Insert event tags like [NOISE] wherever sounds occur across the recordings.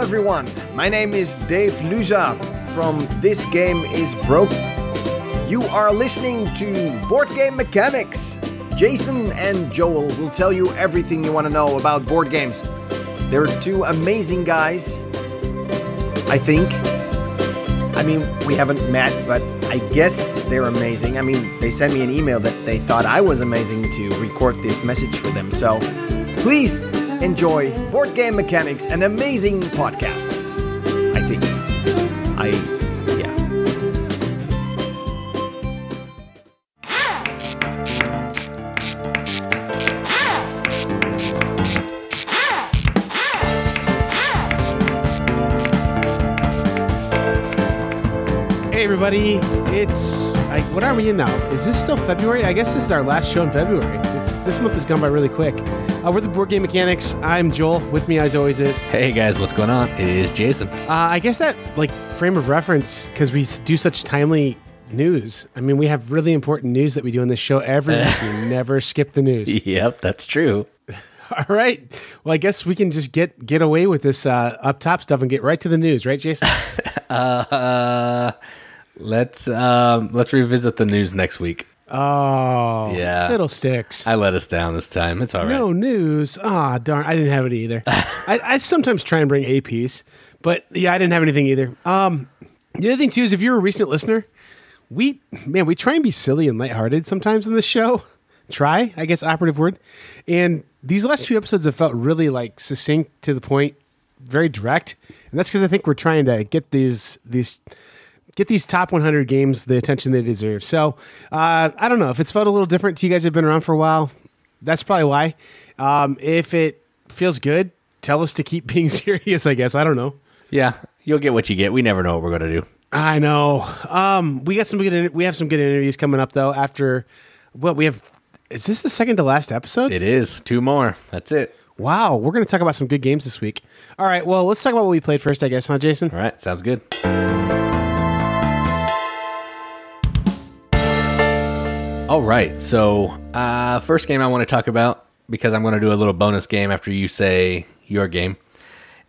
everyone. My name is Dave Luza from This Game is Broke. You are listening to Board Game Mechanics. Jason and Joel will tell you everything you want to know about board games. They're two amazing guys, I think. I mean, we haven't met, but I guess they're amazing. I mean, they sent me an email that they thought I was amazing to record this message for them. So please enjoy Board Game Mechanics, an amazing podcast. I think. I, yeah. Hey everybody, it's I, what are we in now? Is this still February? I guess this is our last show in February. It's this month has gone by really quick. Uh, we're the Board Game Mechanics. I'm Joel. With me, as always, is Hey guys, what's going on? It is Jason. uh, I guess that like frame of reference because we do such timely news. I mean, we have really important news that we do on this show every week. [LAUGHS] We never skip the news. Yep, that's true. [LAUGHS] All right. Well, I guess we can just get get away with this uh, up top stuff and get right to the news, right, Jason? [LAUGHS] Uh, let's um, let's revisit the news next week. Oh, Yeah. fiddlesticks. I let us down this time. It's all right. No news. Ah, darn! I didn't have it either. [LAUGHS] I, I sometimes try and bring a piece, but yeah, I didn't have anything either. Um, the other thing too is if you're a recent listener, we man, we try and be silly and lighthearted sometimes in this show. [LAUGHS] Try, I guess, operative word. And these last few episodes have felt really like succinct to the point, very direct, and that's because I think we're trying to get these these get these top 100 games the attention they deserve. So uh, I don't know if it's felt a little different to you guys who've been around for a while. That's probably why. Um, if it feels good, tell us to keep [LAUGHS] being serious. I guess I don't know. Yeah, you'll get what you get. We never know what we're gonna do. I know. Um, we got some good. We have some good interviews coming up though. After what we have. Is this the second to last episode? It is two more. That's it. wow, we're going to talk about some good games this week. All right, well, let's talk about what we played first, I guess, huh, Jason? All right, sounds good. All right, so uh, first game I want to talk about because I'm going to do a little bonus game after you say your game,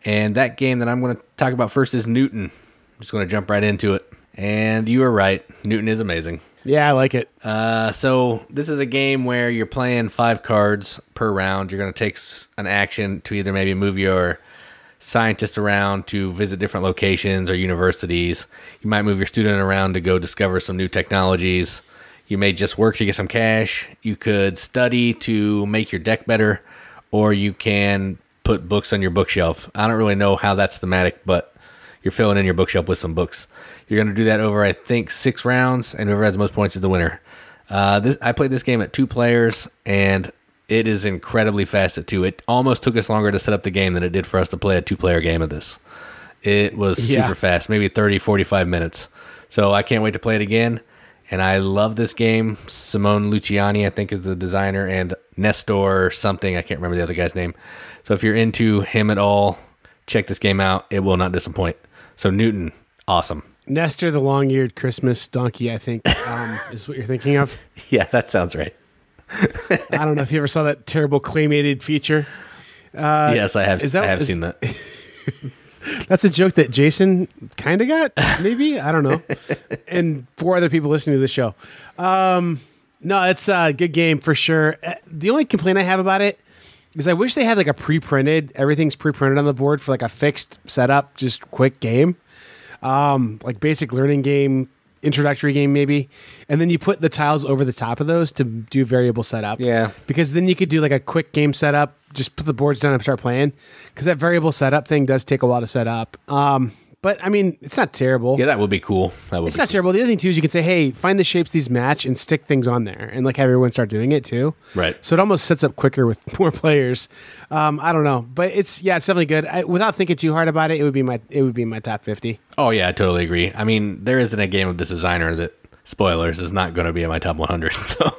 and that game that I'm going to talk about first is Newton. I'm just going to jump right into it, and you were right. Newton is amazing. Yeah, I like it. Uh, so this is a game where you're playing five cards per round. You're going to take an action to either maybe move your scientist around to visit different locations or universities. You might move your student around to go discover some new technologies. You may just work to get some cash. You could study to make your deck better, or you can put books on your bookshelf. I don't really know how that's thematic, but you're filling in your bookshelf with some books. You're going to do that over, I think, six rounds, and whoever has the most points is the winner. Uh, this I played this game at two players, and it is incredibly fast at two. It almost took us longer to set up the game than it did for us to play a two-player game of this. It was [LAUGHS] Yeah. super fast, maybe 30, 45 minutes. So I can't wait to play it again. And I love this game. Simone Luciani, I think, is the designer, and Nestor or something. I can't remember the other guy's name. So if you're into him at all, check this game out. It will not disappoint. So Newton, awesome. Nestor the long-eared Christmas donkey, I think, um, [LAUGHS] is what you're thinking of. Yeah, that sounds right. [LAUGHS] I don't know if you ever saw that terrible claymated feature. yes, I have. Uh, is that- I have is- seen that. [LAUGHS] That's a joke that Jason kind of got, maybe. I don't know. [LAUGHS] and four other people listening to the show. Um, no, it's a good game for sure. Uh, The only complaint I have about it is I wish they had like a pre-printed. Everything's pre-printed on the board for like a fixed setup, just quick game, um, like basic learning game, introductory game maybe, and then you put the tiles over the top of those to do variable setup. Yeah. because then you could do like a quick game setup. Just put the boards down and start playing. Because that variable setup thing does take a while to set up. Um, but I mean, it's not terrible. Yeah, that would be cool. That would It's be not terrible. The other thing too is you can say, "Hey, find the shapes these match and stick things on there," and like have everyone start doing it too. Right. So it almost sets up quicker with [LAUGHS] more players. Um, I don't know, but it's yeah, it's definitely good. I, without thinking too hard about it, it would be my it would be my top fifty. Oh yeah, I totally agree. I mean, there isn't a game of this designer that spoilers is not going to be in my top 100. [LAUGHS] So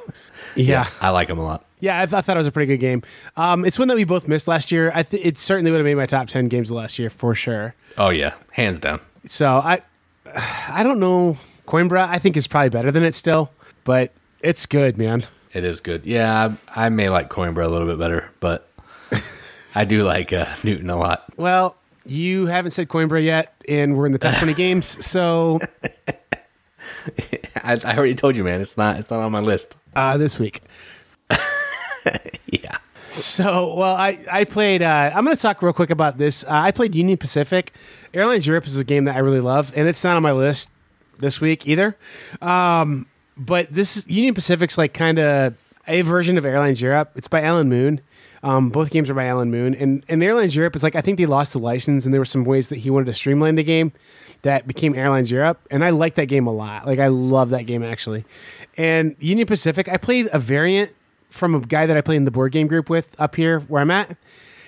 Yeah, I like him a lot. yeah, I, th- I thought it was a pretty good game. Um, it's one that we both missed last year. I th- it certainly would have made my top ten games of last year for sure. Oh yeah, hands down. So I [SIGHS] I don't know. Coimbra, I think is probably better than it still, but it's good, man. It is good. Yeah, I, I may like Coimbra a little bit better, but [LAUGHS] I do like uh, Newton a lot. Well, you haven't said Coimbra yet, and we're in the top 20 [LAUGHS] games. So [LAUGHS] I, I already told you, man. It's not. It's not on my list. uh, this week. [LAUGHS] Yeah. So, well, I, I played, uh, I'm going to talk real quick about this. Uh, I played Union Pacific. Airlines Europe is a game that I really love, and it's not on my list this week either. Um, but this Union Pacific's like kind of a version of Airlines Europe. It's by Alan Moon. Um, both games are by Alan Moon. And, and Airlines Europe is like, I think they lost the license, and there were some ways that he wanted to streamline the game that became Airlines Europe. And I like that game a lot. Like, I love that game actually. And Union Pacific, I played a variant from a guy that I play in the board game group with up here where I'm at.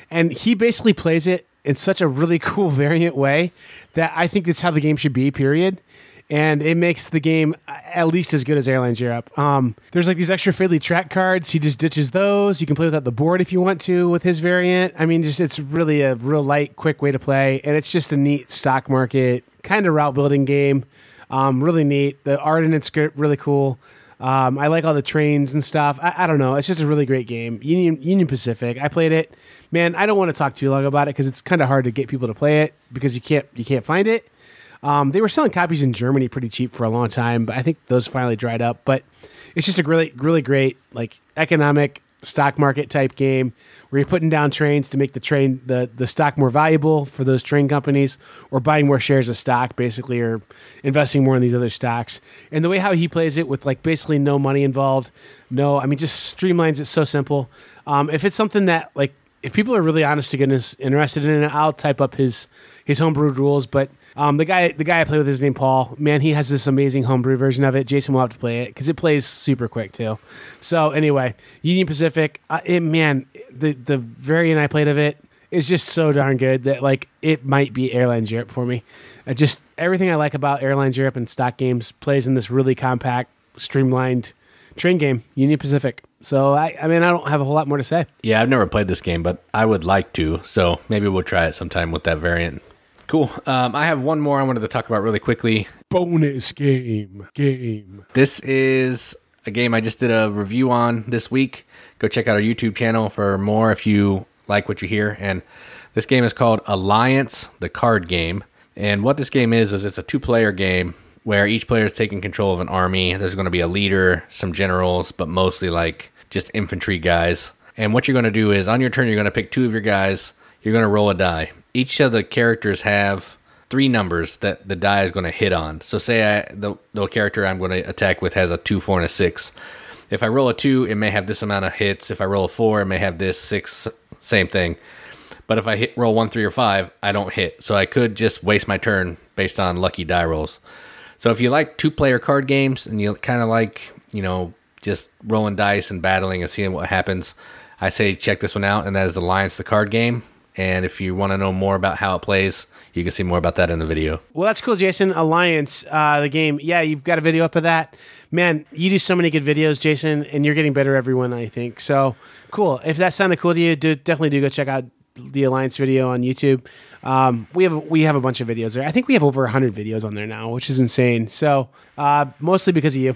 And he basically plays it in such a really [LAUGHS] cool variant way that I think that's how the game should be, period. And it makes the game at least as good as Airlines Europe. Um, there's like these extra fiddly track cards. He just ditches those. You can play without the board if you want to with his variant. I mean, just it's really a real light, quick way to play. And it's just a neat stock market kind of route building game. Um, really neat. The art in it's really cool. Um, I like all the trains and stuff. I, I don't know. It's just a really great game. Union Union Pacific. I played it. Man, I don't want to talk too long about it because it's kind of hard to get people to play it because you can't you can't find it. Um, they were selling copies in Germany pretty cheap for a long time, but I think those finally dried up. But it's just a really really great like economic stock market type game where you're putting down trains to make the train the the stock more valuable for those train companies or buying more shares of stock basically or investing more in these other stocks. And the way how he plays it with like basically no money involved no i mean just streamlines it so simple. Um, if it's something that like if people are really honest to goodness interested in it i'll type up his his homebrewed rules. But um, the guy, the guy I play with, is named Paul. Man, he has this amazing homebrew version of it. Jason will have to play it because it plays super quick too. So anyway, Union Pacific, uh, it, man, the the variant I played of it is just so darn good that like it might be Airlines Europe for me. I just everything I like about Airlines Europe and stock games plays in this really compact, streamlined train game, Union Pacific. So I, I mean, I don't have a whole lot more to say. Yeah, I've never played this game, but I would like to. So maybe we'll try it sometime with that variant. Cool. Um, I have one more I wanted to talk about really quickly. Bonus game, game. This is a game I just did a review on this week. Go check out our YouTube channel for more if you like what you hear. And this game is called Alliance, the card game. And what this game is, is it's a two player game where each player is taking control of an army. There's going to be a leader, some generals, but mostly like just infantry guys. And what you're going to do is on your turn, you're going to pick two of your guys. You're going to roll a die. Each of the characters have three numbers that the die is going to hit on. So say I, the the character I'm going to attack with has a two, four, and a six. If I roll a two, it may have this amount of hits. If I roll a four, it may have this six, same thing. But if I hit roll one, three, or five, I don't hit. So I could just waste my turn based on lucky die rolls. So if you like two player card games and you kind of like, you know, just rolling dice and battling and seeing what happens, I say check this one out. And that is Alliance the card game. And if you want to know more about how it plays, you can see more about that in the video. Well, that's cool, Jason. Alliance, uh, the game. Yeah, you've got a video up of that. Man, you do so many good videos, Jason, and you're getting better every one, I think. So cool. If that sounded cool to you, do definitely do go check out the Alliance video on YouTube. Um, we have we have a bunch of videos there. I think we have over hundred videos on there now, which is insane. So uh, mostly because of you.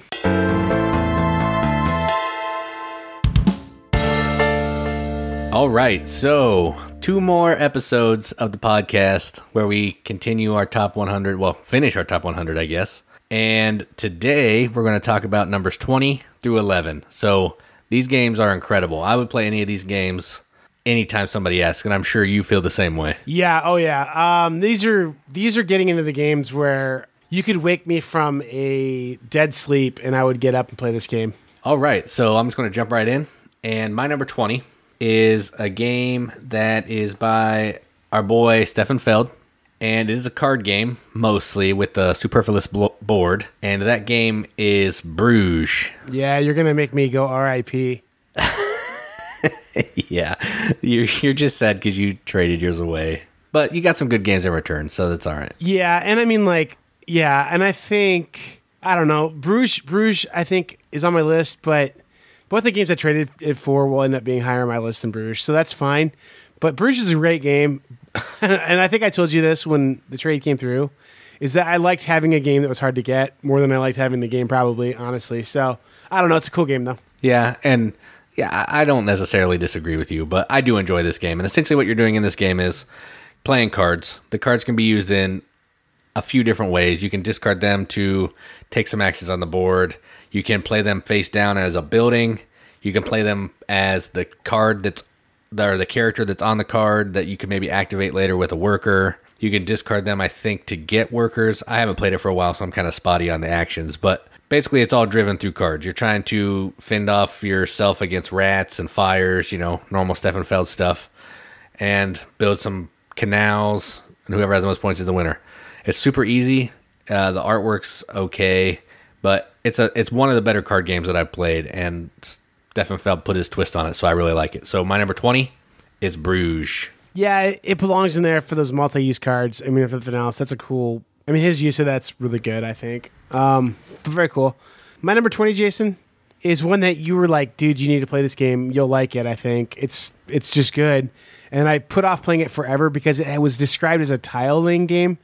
All right, so two more episodes of the podcast where we continue our top 100. Well, finish our top 100, I guess. And today we're going to talk about numbers 20 through 11. So these games are incredible. I would play any of these games anytime somebody asks, and I'm sure you feel the same way. Yeah. Oh yeah. Um, these are these are getting into the games where you could wake me from a dead sleep and I would get up and play this game. All right, so I'm just going to jump right in. And my number 20 is a game that is by our boy Stefan Feld. And it is a card game, mostly with the superfluous board. And that game is Bruges. Yeah, you're gonna make me go R.I.P. [LAUGHS] yeah, you're, you're just sad because you traded yours away. But you got some good games in return, so that's all right. Yeah, and I mean like yeah, and I think I don't know Bruges. Bruges, I think is on my list, but both the games I traded it for will end up being higher on my list than Bruges, so that's fine. But Bruges is a great game, [LAUGHS] and I think I told you this when the trade came through, is that I liked having a game that was hard to get more than I liked having the game, probably honestly. So I don't know. It's a cool game though. Yeah, and yeah, I don't necessarily disagree with you, but I do enjoy this game. And essentially, what you're doing in this game is playing cards. The cards can be used in a few different ways. You can discard them to take some actions on the board. You can play them face down as a building. You can play them as the card that's or the character that's on the card that you can maybe activate later with a worker. You can discard them, I think, to get workers. I haven't played it for a while, so I'm kind of spotty on the actions, but basically it's all driven through cards. You're trying to fend off yourself against rats and fires, you know, normal Stefan Feld stuff, and build some canals, and whoever has the most points is the winner. It's super easy. Uh, the artwork's okay, but it's a it's one of the better card games that I've played, and Stefan Feld put his twist on it, so I really like it. So my number twenty is Bruges. Yeah, it- it belongs in there for those multi-use cards. I mean, if nothing else, that's a cool. I mean, his use of that's really good. I think. Um, but very cool. My number twenty, Jason, is one that you were like, dude, you need to play this game. You'll like it. I think it's it's just good. And I put off playing it forever because it was described as a tile laying game.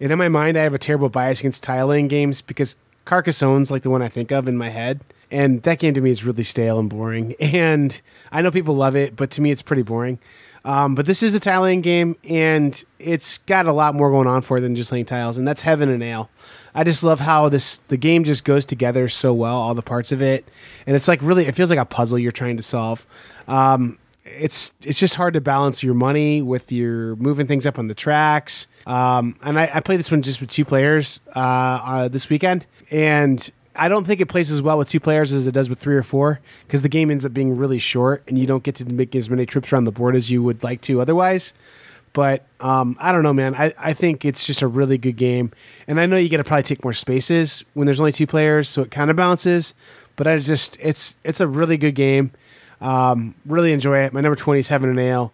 And in my mind, I have a terrible bias against tile laying games because Carcassonne's like the one I think of in my head. And that game to me is really stale and boring. [LAUGHS] And I know people love it, but to me, it's pretty boring. Um, but this is a tile game, and it's got a lot more going on for it than just laying tiles, and that's heaven and ale. I just love how this the game just goes together so well, all the parts of it, and it's like really, it feels like a puzzle you're trying to solve. Um, it's it's just hard to balance your money with your moving things up on the tracks. Um, and I, I played this one just with two players uh, uh, this weekend, and I don't think it plays as well with two players as it does with three or four because the game ends up being really short and you don't get to make as many trips around the board as you would like to otherwise. But um, I don't know, man. I, I think it's just a really good game. And I know you got to probably take more spaces when there's only two players, so it kind of balances. But I just, it's it's a really good game. Um, really enjoy it. My number 20 is Heaven and Ale.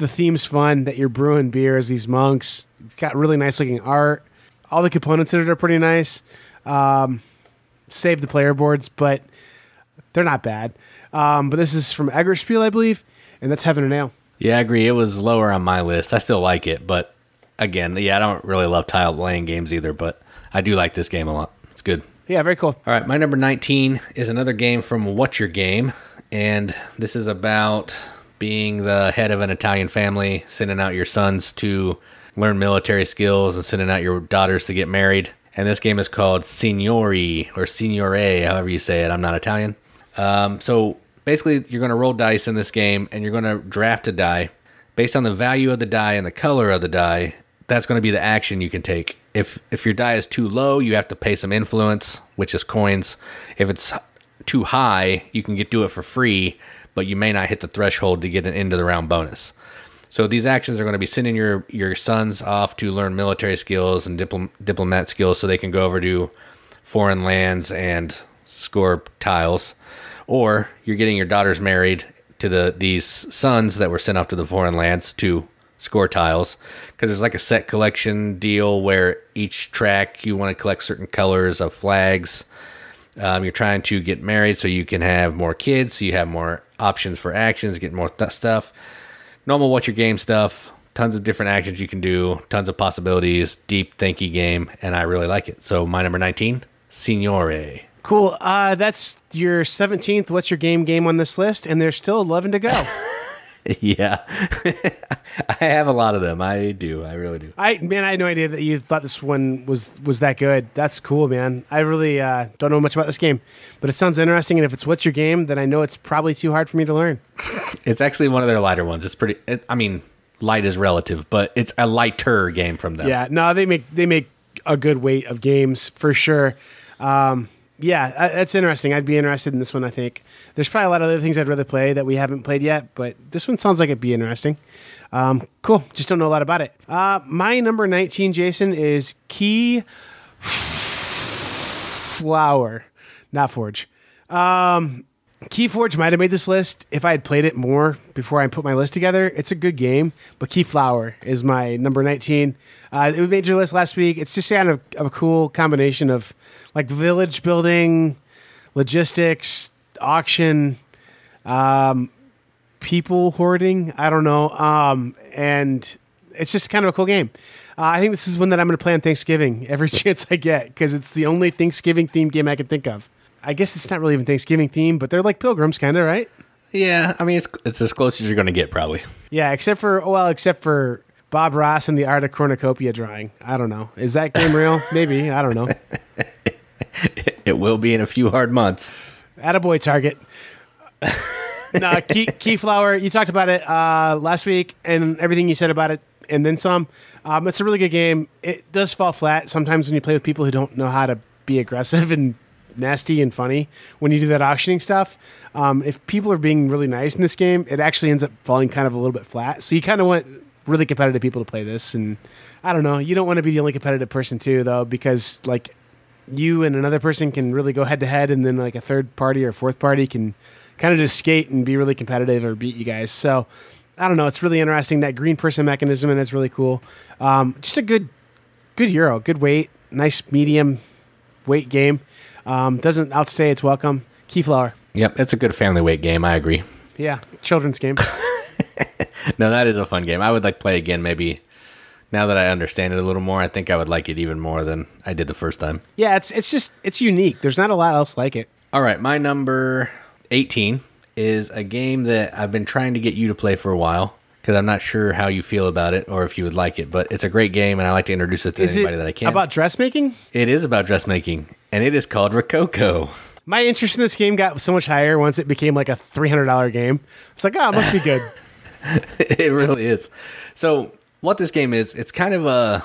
The theme's fun that you're brewing beer as these monks. It's got really nice looking art. All the components in it are pretty nice. Um, save the player boards, but they're not bad. Um, but this is from Eggerspiel, I believe, and that's Heaven and Ale. Yeah, I agree. It was lower on my list. I still like it, but again, yeah, I don't really love tile laying games either, but I do like this game a lot. It's good. Yeah, very cool. All right, my number 19 is another game from What's Your Game, and this is about being the head of an Italian family, sending out your sons to learn military skills and sending out your daughters to get married. And this game is called Signori or Signore, however you say it. I'm not Italian. Um, so basically, you're going to roll dice in this game, and you're going to draft a die based on the value of the die and the color of the die. That's going to be the action you can take. If if your die is too low, you have to pay some influence, which is coins. If it's too high, you can get do it for free, but you may not hit the threshold to get an end of the round bonus. So these actions are going to be sending your your sons off to learn military skills and diplom- diplomat skills, so they can go over to foreign lands and score tiles, or you're getting your daughters married to the these sons that were sent off to the foreign lands to score tiles. Because there's like a set collection deal where each track you want to collect certain colors of flags. Um, you're trying to get married so you can have more kids, so you have more options for actions, get more th- stuff. Normal what's your game stuff, tons of different actions you can do, tons of possibilities, deep thinky game, and I really like it. So my number 19, Signore. Cool. Uh, that's your 17th What's Your Game game on this list, and there's still 11 to go. [LAUGHS] [LAUGHS] yeah. [LAUGHS] I have a lot of them. I do. I really do. I man, I had no idea that you thought this one was was that good. That's cool, man. I really uh, don't know much about this game, but it sounds interesting. And if it's what's your game, then I know it's probably too hard for me to learn. [LAUGHS] It's actually one of their lighter ones. It's pretty, it, I mean, light is relative, but it's a lighter game from them. Yeah, no, they make they make a good weight of games for sure. Um, yeah, uh, that's interesting. I'd be interested in this one. I think there's probably a lot of other things I'd rather play that we haven't played yet, but this one sounds like it'd be interesting. Um, cool. Just don't know a lot about it. Uh, my number 19, Jason, is Key Flower, not Forge. Um, Keyforge might have made this list if I had played it more before I put my list together. It's a good game, but Keyflower is my number 19. Uh, it made your list last week. It's just kind of, of a cool combination of like village building, logistics, auction, um, people hoarding. I don't know. Um, and it's just kind of a cool game. Uh, I think this is one that I'm going to play on Thanksgiving every [LAUGHS] chance I get because it's the only Thanksgiving themed game I can think of. I guess it's not really even Thanksgiving themed, but they're like pilgrims, kind of, right? Yeah. I mean, it's, it's as close as you're going to get, probably. Yeah, except for well, except for Bob Ross and the Art of Cornucopia drawing. I don't know. Is that game real? [LAUGHS] Maybe. I don't know. It will be in a few hard months. Attaboy Target. [LAUGHS] no, Key, Keyflower, you talked about it uh, last week and everything you said about it, and then some. Um, it's a really good game. It does fall flat sometimes when you play with people who don't know how to be aggressive and nasty and funny when you do that auctioning stuff. Um, if people are being really nice in this game, it actually ends up falling kind of a little bit flat. So you kind of want really competitive people to play this. And I don't know, you don't want to be the only competitive person too, though, because like you and another person can really go head to head, and then like a third party or fourth party can kind of just skate and be really competitive or beat you guys. So I don't know. It's really interesting that green person mechanism, and it's really cool. Um, just a good, good euro, good weight, nice medium weight game. Um, doesn't outstay its welcome. Keyflower, Yep, it's a good family weight game. I agree. yeah, children's game. [LAUGHS] No, that is a fun game. I would like play again. Maybe now that I understand it a little more, I think I would like it even more than I did the first time. yeah, it's it's just it's unique. There's not a lot else like it. All right, my number 18 is a game that I've been trying to get you to play for a while because I'm not sure how you feel about it or if you would like it, but it's a great game and I like to introduce it to Is anybody it that I can. about dressmaking? it is about dressmaking and it is called Rococo. My interest in this game got so much higher once it became like a three hundred dollar game. It's like, oh, it must be good. [LAUGHS] it really is. So, what this game is, it's kind of a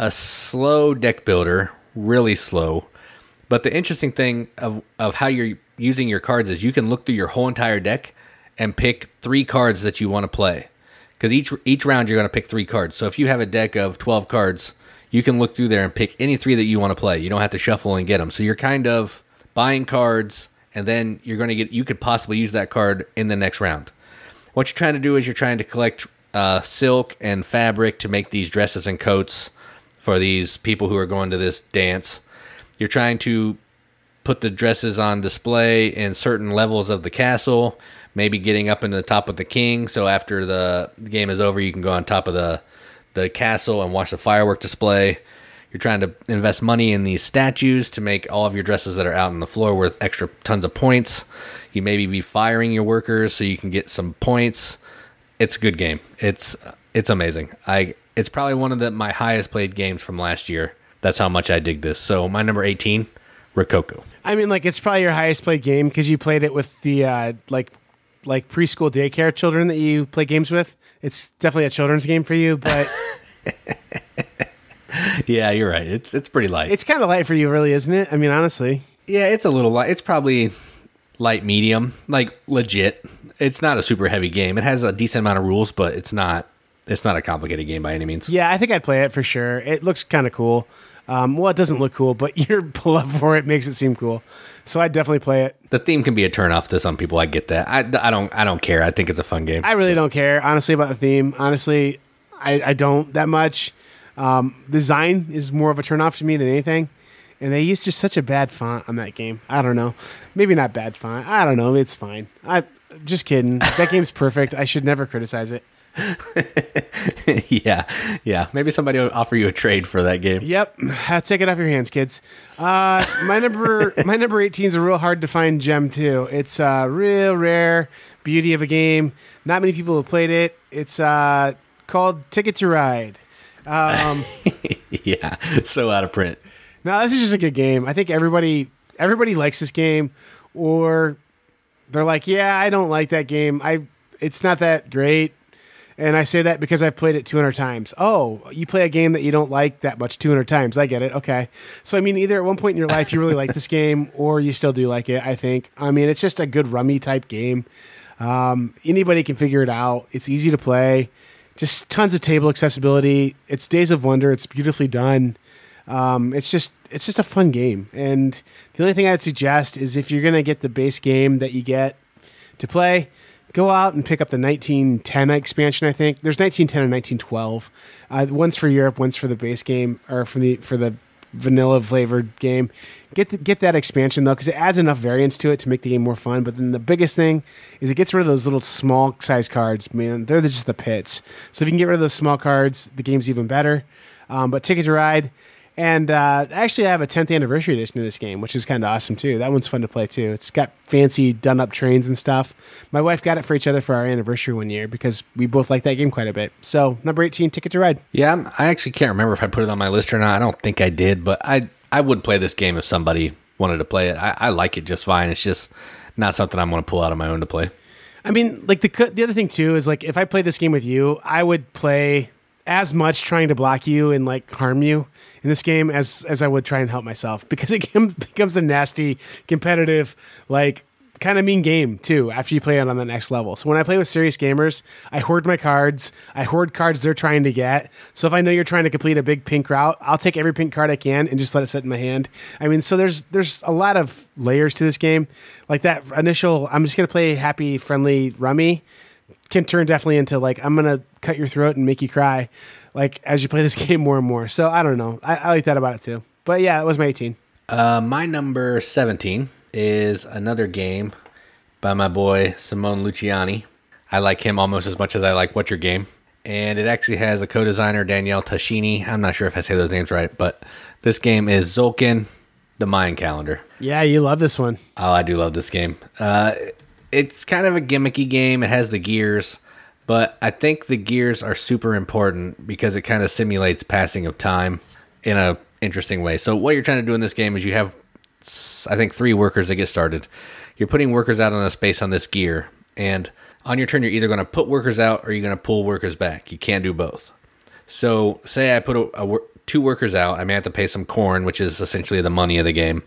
a slow deck builder, really slow. But the interesting thing of of how you're using your cards is you can look through your whole entire deck and pick three cards that you want to play. Because each each round you're going to pick three cards. So if you have a deck of 12 cards, you can look through there and pick any three that you want to play. You don't have to shuffle and get them. So you're kind of buying cards and then you're going to get you could possibly use that card in the next round. What you're trying to do is you're trying to collect uh, silk and fabric to make these dresses and coats for these people who are going to this dance. You're trying to put the dresses on display in certain levels of the castle, maybe getting up in the top of the king. So after the game is over, you can go on top of the the castle and watch the firework display. You're trying to invest money in these statues to make all of your dresses that are out on the floor worth extra tons of points. You maybe be firing your workers so you can get some points. It's a good game. It's it's amazing. I it's probably one of the my highest played games from last year. That's how much I dig this. So my number 18, Rococo. I mean, like it's probably your highest played game because you played it with the uh, like like preschool daycare children that you play games with. It's definitely a children's game for you, but [LAUGHS] Yeah, you're right. It's it's pretty light. it's kind of light for you, really, isn't it? I mean, honestly, yeah, it's a little light. It's probably light medium, like legit. It's not a super heavy game. It has a decent amount of rules, but it's not it's not a complicated game by any means. yeah, I think I'd play it for sure. It looks kind of cool. Um, well, it doesn't look cool, but [LAUGHS] your love for it makes it seem cool. So I'd definitely play it. The theme can be a turnoff to some people. I get that. I, I don't I don't care. I think it's a fun game. I really don't care, honestly, about the theme. Honestly, I, I don't that much. Um, design is more of a turnoff to me than anything. And they used just such a bad font on that game. I don't know. Maybe not bad font. I don't know. It's fine. I just kidding. That game's perfect. I should never criticize it. [LAUGHS] yeah, yeah. Maybe somebody will offer you a trade for that game. Yep. Take it off your hands, kids. Uh, my number [LAUGHS] my number 18 is a real hard to find gem too. It's a real rare beauty of a game. Not many people have played it. It's uh, called Ticket to Ride. Um, [LAUGHS] yeah, so out of print. No, this is just a good game. I think everybody everybody likes this game, or they're like, yeah, I don't like that game. I it's not that great, and I say that because I've played it 200 times. Oh, you play a game that you don't like that much 200 times. I get it. Okay, so I mean, either at one point in your life you really like this game, [LAUGHS] or you still do like it. I think. I mean, it's just a good rummy type game. Um, anybody can figure it out. It's easy to play. Just tons of table accessibility. It's Days of Wonder. It's beautifully done. Um, it's just it's just a fun game, and the only thing I'd suggest is if you're gonna get the base game that you get to play, go out and pick up the 1910 expansion. I think there's 1910 and 1912. Uh, one's for Europe, one's for the base game, or for the for the vanilla flavored game. Get the, get that expansion though, because it adds enough variance to it to make the game more fun. But then the biggest thing is it gets rid of those little small size cards. Man, they're just the pits. So if you can get rid of those small cards, the game's even better. Um, but Ticket to Ride, And uh, actually, I have a 10th anniversary edition of this game, which is kind of awesome too. That one's fun to play too. It's got fancy done up trains and stuff. My wife got it for each other for our anniversary one year because we both like that game quite a bit. So, number 18, Ticket to Ride. Yeah, I'm, actually can't remember if I put it on my list or not. I don't think I did, but I I would play this game if somebody wanted to play it. I, I like it just fine. It's just not something I'm going to pull out on my own to play. I mean, like the the other thing too is like if I play this game with you, I would play as much trying to block you and like harm you in this game as as I would try and help myself because [LAUGHS] it can, becomes a nasty competitive like kind of mean game too after you play it on the next level. So when I play with serious gamers, I hoard my cards. I hoard cards they're trying to get. So if I know you're trying to complete a big pink route, I'll take every pink card I can and just let it sit in my hand. I mean, so there's there's a lot of layers to this game. Like that initial, I'm just gonna play happy, friendly rummy can turn definitely into like I'm gonna cut your throat and make you cry, like as you play this [LAUGHS] game more and more. So I don't know. I, I like that about it too. But yeah, it was my 18. Uh, my number 17 is another game by my boy Simone Luciani. I like him almost as much as I like What's Your Game. And it actually has a co designer, Daniele Tascini. I'm not sure if I say those names right, but this game is Tzolk'in, the Mayan calendar. Yeah, you love this one. Oh, I do love this game. Uh, it's kind of a gimmicky game. It has the gears, but I think the gears are super important because it kind of simulates passing of time in a interesting way. So what you're trying to do in this game is you have I think three workers that get started. You're putting workers out on a space on this gear and on your turn you're either going to put workers out or you're going to pull workers back. You can't do both. So say I put a, a, two workers out, I may have to pay some corn, which is essentially the money of the game.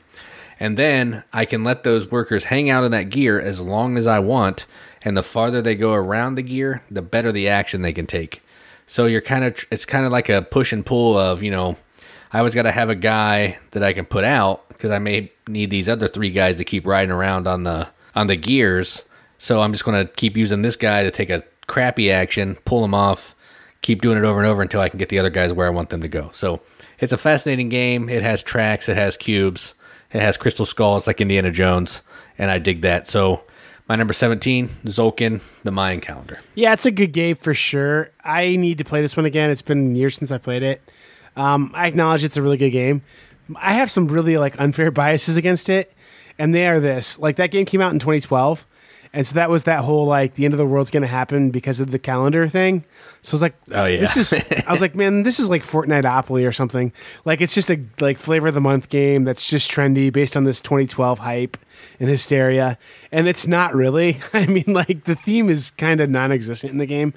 And then I can let those workers hang out in that gear as long as I want. And the farther they go around the gear, the better the action they can take. So you're kind of, it's kind of like a push and pull of, you know, I always got to have a guy that I can put out because I may need these other three guys to keep riding around on the on the gears. So I'm just going to keep using this guy to take a crappy action, pull him off, keep doing it over and over until I can get the other guys where I want them to go. So it's a fascinating game. It has tracks, it has cubes. It has crystal skulls like Indiana Jones, and I dig that. So my number 17, Tzolk'in, the Mayan calendar. Yeah, it's a good game for sure. I need to play this one again. It's been years since I played it. Um, I acknowledge it's a really good game. I have some really like unfair [LAUGHS] biases against it, and they are this. Like that game came out in 2012, and so that was that whole like the end of the world's going to happen because of the calendar thing. So I was like, oh yeah, this is. [LAUGHS] I was like, man, this is like Fortniteopoly or something. Like it's just a like flavor of the month game that's just trendy based on this 2012 hype and hysteria, and it's not really. [LAUGHS] I mean, like the theme is kind of non-existent in the game,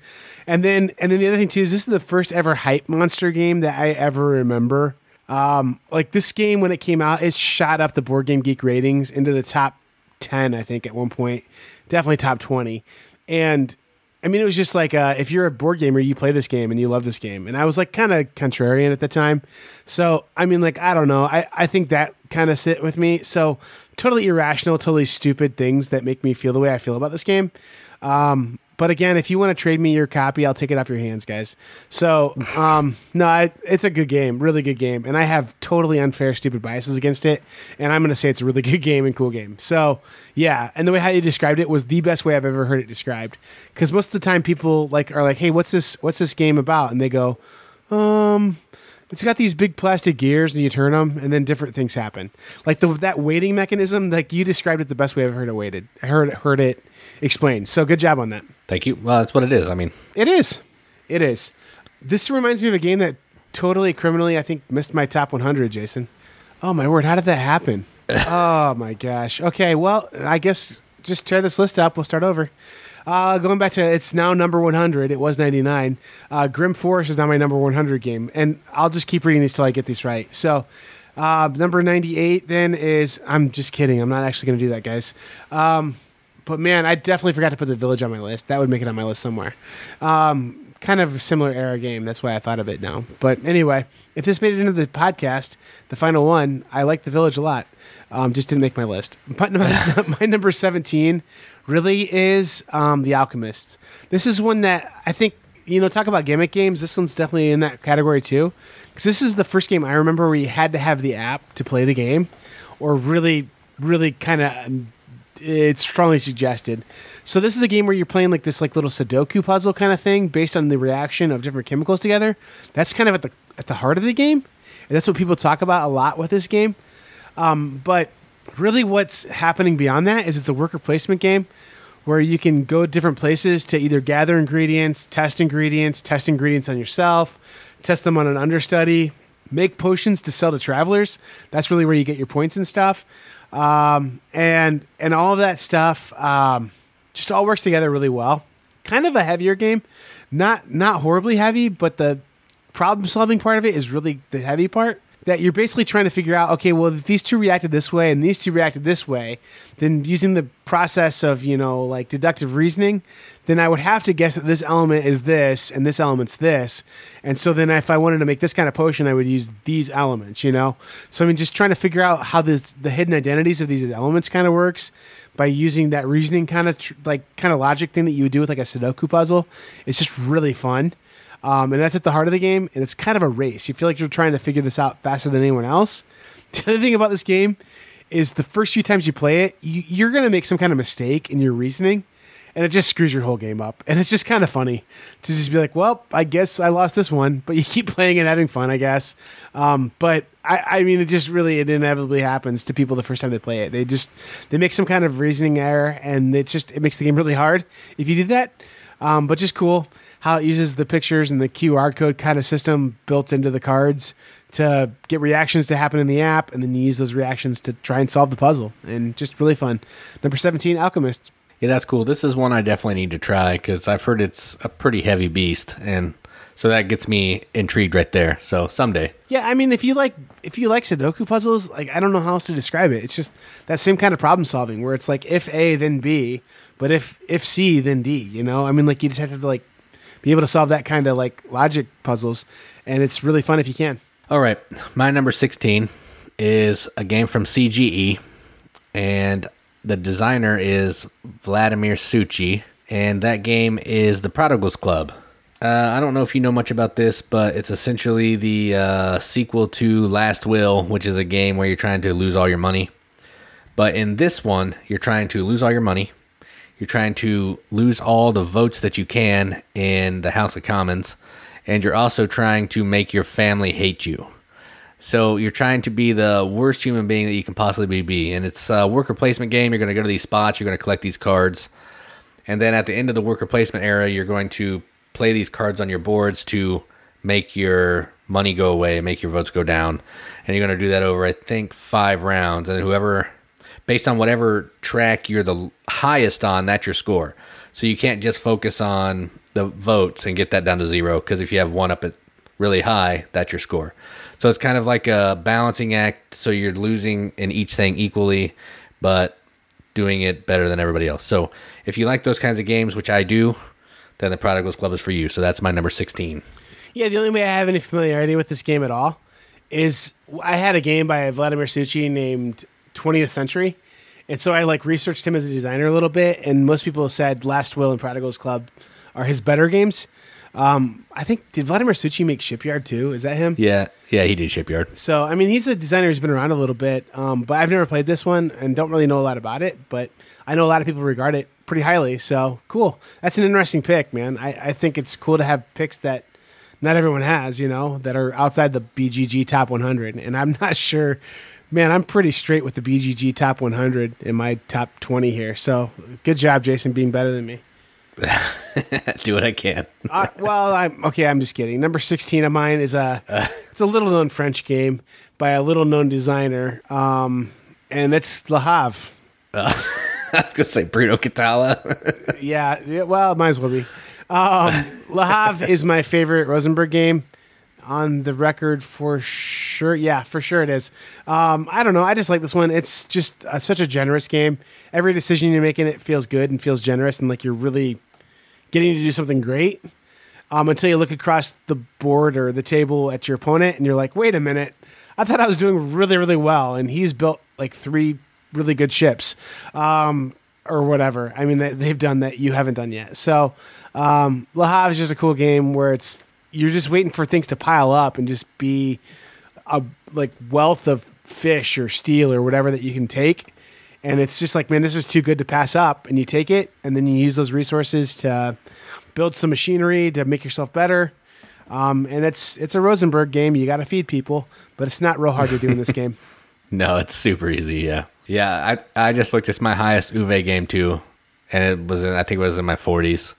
and then and then the other thing too is this is the first ever hype monster game that I ever remember. Um, like this game when it came out, it shot up the Board Game Geek ratings into the top 10, I think, at one point definitely top 20. And I mean, it was just like uh, if you're a board gamer, you play this game and you love this game. And I was like kind of contrarian at the time. So, I mean, like, I don't know. I, I think that kind of sit with me. So, totally irrational, totally stupid things that make me feel the way I feel about this game. Um, but again, if you want to trade me your copy, I'll take it off your hands, guys. So, um, [LAUGHS] no, I, it's a good game, really good game, and I have totally unfair, stupid biases against it. And I'm going to say it's a really [LAUGHS] good game and cool game. So, yeah, and the way how you described it was the best way I've ever heard it described. Because most of the time, people like are like, "Hey, what's this? What's this game about?" And they go, "Um, it's got these big plastic gears and you turn them and then different things happen like the, that waiting mechanism like you described it the best way i've ever heard it waited heard, heard it explained so good job on that Thank you. Well, that's what it is. I mean, it is. It is. This reminds me of a game that totally criminally, I think, missed my top 100, Jason. Oh, my word. How did that happen? [LAUGHS] oh, my gosh. Okay. Well, I guess just tear this list up. We'll start over. Uh, going back to it's now number 100. It was 99. Uh, Grim Forest is now my number 100 game. And I'll just keep reading these till I get these right. So, uh, number 98 then is, I'm just kidding. I'm not actually going to do that, guys. Um, but man, I definitely forgot to put the village on my list. That would make it on my list somewhere. Um, kind of a similar era game. That's why I thought of it now. But anyway, if this made it into the podcast, the final one, I like the village a lot. Um, just didn't make my list. But my, [LAUGHS] [LAUGHS] my number 17 really is um, The Alchemist. This is one that I think, you know, talk about gimmick games. This one's definitely in that category too. Because this is the first game I remember where you had to have the app to play the game or really, really kind of it's strongly suggested. So this is a game where you're playing like this like little Sudoku puzzle kind of thing based on the reaction of different chemicals together. That's kind of at the at the heart of the game. And that's what people talk about a lot with this game. Um, but really, what's happening beyond that is it's a worker placement game where you can go different places to either gather ingredients, test ingredients, test ingredients on yourself, test them on an understudy, make potions to sell to travelers. That's really where you get your points and stuff. Um, and and all of that stuff um, just all works together really well. Kind of a heavier game, not not horribly heavy, but the problem solving part of it is really the heavy part that you're basically trying to figure out okay well if these two reacted this way and these two reacted this way then using the process of you know like deductive reasoning then i would have to guess that this element is this and this element's this. And so then if i wanted to make this kind of potion i would use these elements you know? So i mean just trying to figure out how this the hidden identities of these elements kind of works by using that reasoning kind of tr- like kind of logic thing that you would do with like a sudoku puzzle. It's just really fun um, and that's at the heart of the game. And it's kind of a race. You feel like you're trying to figure this out faster than anyone else. [LAUGHS] The other thing about this game is the first few times you play it, you, you're going to make some kind of mistake in your reasoning, and it just screws your whole game up. And it's just kind of funny to just be like, well, I guess I lost this one, [LAUGHS] but you keep playing and having fun, I guess. Um, but I, I mean, it just really, it inevitably happens to people the first time they play it. They just, they make some kind of reasoning error, and it just, it makes the game really hard if you do that. Um, but just cool how it uses the pictures and the QR code kind of system built into the cards to get reactions to happen in the app, and then you use those reactions to try and solve the puzzle. And just really fun. Number 17, Alchemist. Yeah, that's cool. This is one I definitely need to try because I've heard it's a pretty heavy beast, and so that gets me intrigued right there. So someday, Yeah, I mean, if you like if you like Sudoku puzzles, like I don't know how else to describe it. It's just that same kind of problem solving where it's like if A then B, but if if C then D. You know, I mean, like you just have to like be able to solve that kind of like logic puzzles, and it's really fun if you can. All right, my number 16 is a game from CGE, and the designer is Vladimir Suchy, and that game is The Prodigals Club. Uh, I don't know if you know much about this, but it's essentially the uh, sequel to Last Will, which is a game where you're trying to lose all your money. But in this one, you're trying to lose all your money. You're trying to lose all the votes that you can in the House of Commons. And you're also trying to make your family hate you. So you're trying to be the worst human being that you can possibly be. And it's a worker placement game. You're going to go to these spots. You're going to collect these cards. And then at the end of the worker placement era, you're going to play these cards on your boards to make your money go away, make your votes go down. And you're going to do that over, I think, five rounds. And whoever, based on whatever track you're the highest on, that's your score. So you can't just focus on the votes and get that down to zero. Because if you have one up at really high, that's your score. So it's kind of like a balancing act. So you're losing in each thing equally, but doing it better than everybody else. So if you like those kinds of games, which I do, then the Prodigals Club is for you. So that's my number 16. Yeah, the only way I have any familiarity with this game at all is I had a game by Vladimir Suchy named 20th Century. And so I like researched him as a designer a little bit, and most people said Last Will and Prodigals Club are his better games. Um, I think did Vladimir Suchy make Shipyard too? Is that him? Yeah, yeah, he did Shipyard. So I mean, he's a designer who's been around a little bit, um, but I've never played this one and don't really know a lot about it. But I know a lot of people regard it pretty highly. So cool. That's an interesting pick, man. I, I think it's cool to have picks that not everyone has, you know, that are outside the BGG top 100. And I'm [LAUGHS] not sure, man. I'm pretty straight with the BGG top 100 in my top 20 here. So good job, Jason, being better than me. [LAUGHS] do what I can. uh, well, I'm okay. I'm just kidding. Number sixteen of mine is a [LAUGHS] it's a little known French game by a little known designer, um, and it's Le Havre. [LAUGHS] I was gonna say Bruno Cathala. Yeah, yeah, well, it might as well be. Um, Le Havre is my favorite Rosenberg game on the record for sure. Yeah, for sure it is. Um, I don't know. I just like this one. It's just uh, such a generous game. Every decision you make in it feels good and feels generous, and like you're really getting to do something great. Um, until you look across the board or the table at your opponent, and you're like, "Wait a minute! I thought I was doing really, really well, and he's built like three really good ships." Um, or whatever. I mean, they, they've done that you haven't done yet. So, um, is just a cool game where it's you're just waiting for things to pile up and just be a like wealth of fish or steel or whatever that you can take. And it's just like, man, this is too good to pass up. And you take it, and then you use those resources to build some machinery to make yourself better. Um, and it's it's a Rosenberg game. You got to feed people, but it's not real hard to do in this [LAUGHS] game. No, it's super easy. Yeah, yeah. I I just looked. It's my highest Uwe game too, and it was in, I think it was in my 40s,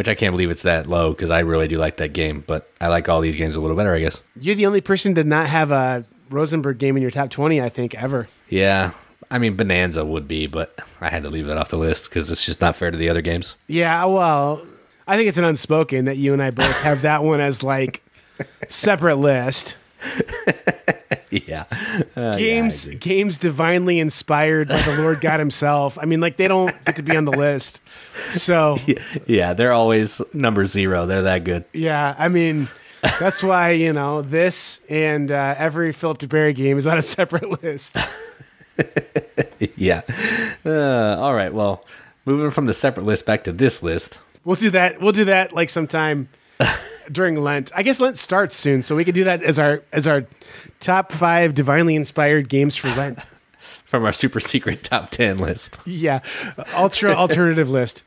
which I can't believe it's that low because I really do like that game. But I like all these games a little better, I guess. You're the only person to not have a Rosenberg game in your top 20, I think, ever. Yeah, I mean Bonanza would be, but I had to leave that off the list because it's just not fair to the other games. Yeah, well, I think it's an unspoken that you and I both have that one as like separate list. [LAUGHS] [LAUGHS] yeah, [LAUGHS] Uh, games yeah, games divinely inspired by the Lord God himself. I mean, like they don't get to be on the list. So, [LAUGHS] yeah, they're always number zero. They're that good. yeah, I mean, that's why, you know, this and uh, every Philip DeBerry game is on a separate list. yeah. Uh, all right. Well, moving from the separate list back to this list. We'll do that. We'll do that like sometime during Lent. I guess Lent starts soon, so we could do that as our as our top 5 divinely inspired games for Lent. [LAUGHS] From our super secret top 10 list. Yeah, ultra [LAUGHS] alternative list.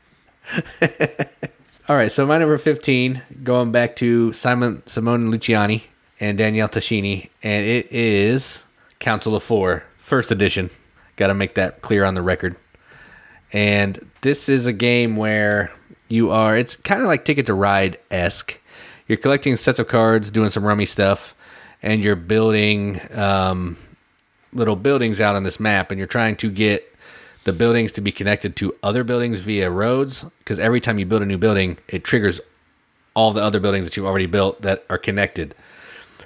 All right, so my number 15, going back to Simon Simone Luciani and Daniele Tascini, and it is Council of Four, first edition. Got to make that clear on the record. And this is a game where you are, it's kind of like Ticket to Ride esque. You're collecting sets of cards, doing some rummy stuff, and you're building um, little buildings out on this map, and you're trying to get the buildings to be connected to other buildings via roads because every time you build a new building, it triggers all the other buildings that you've already built that are connected.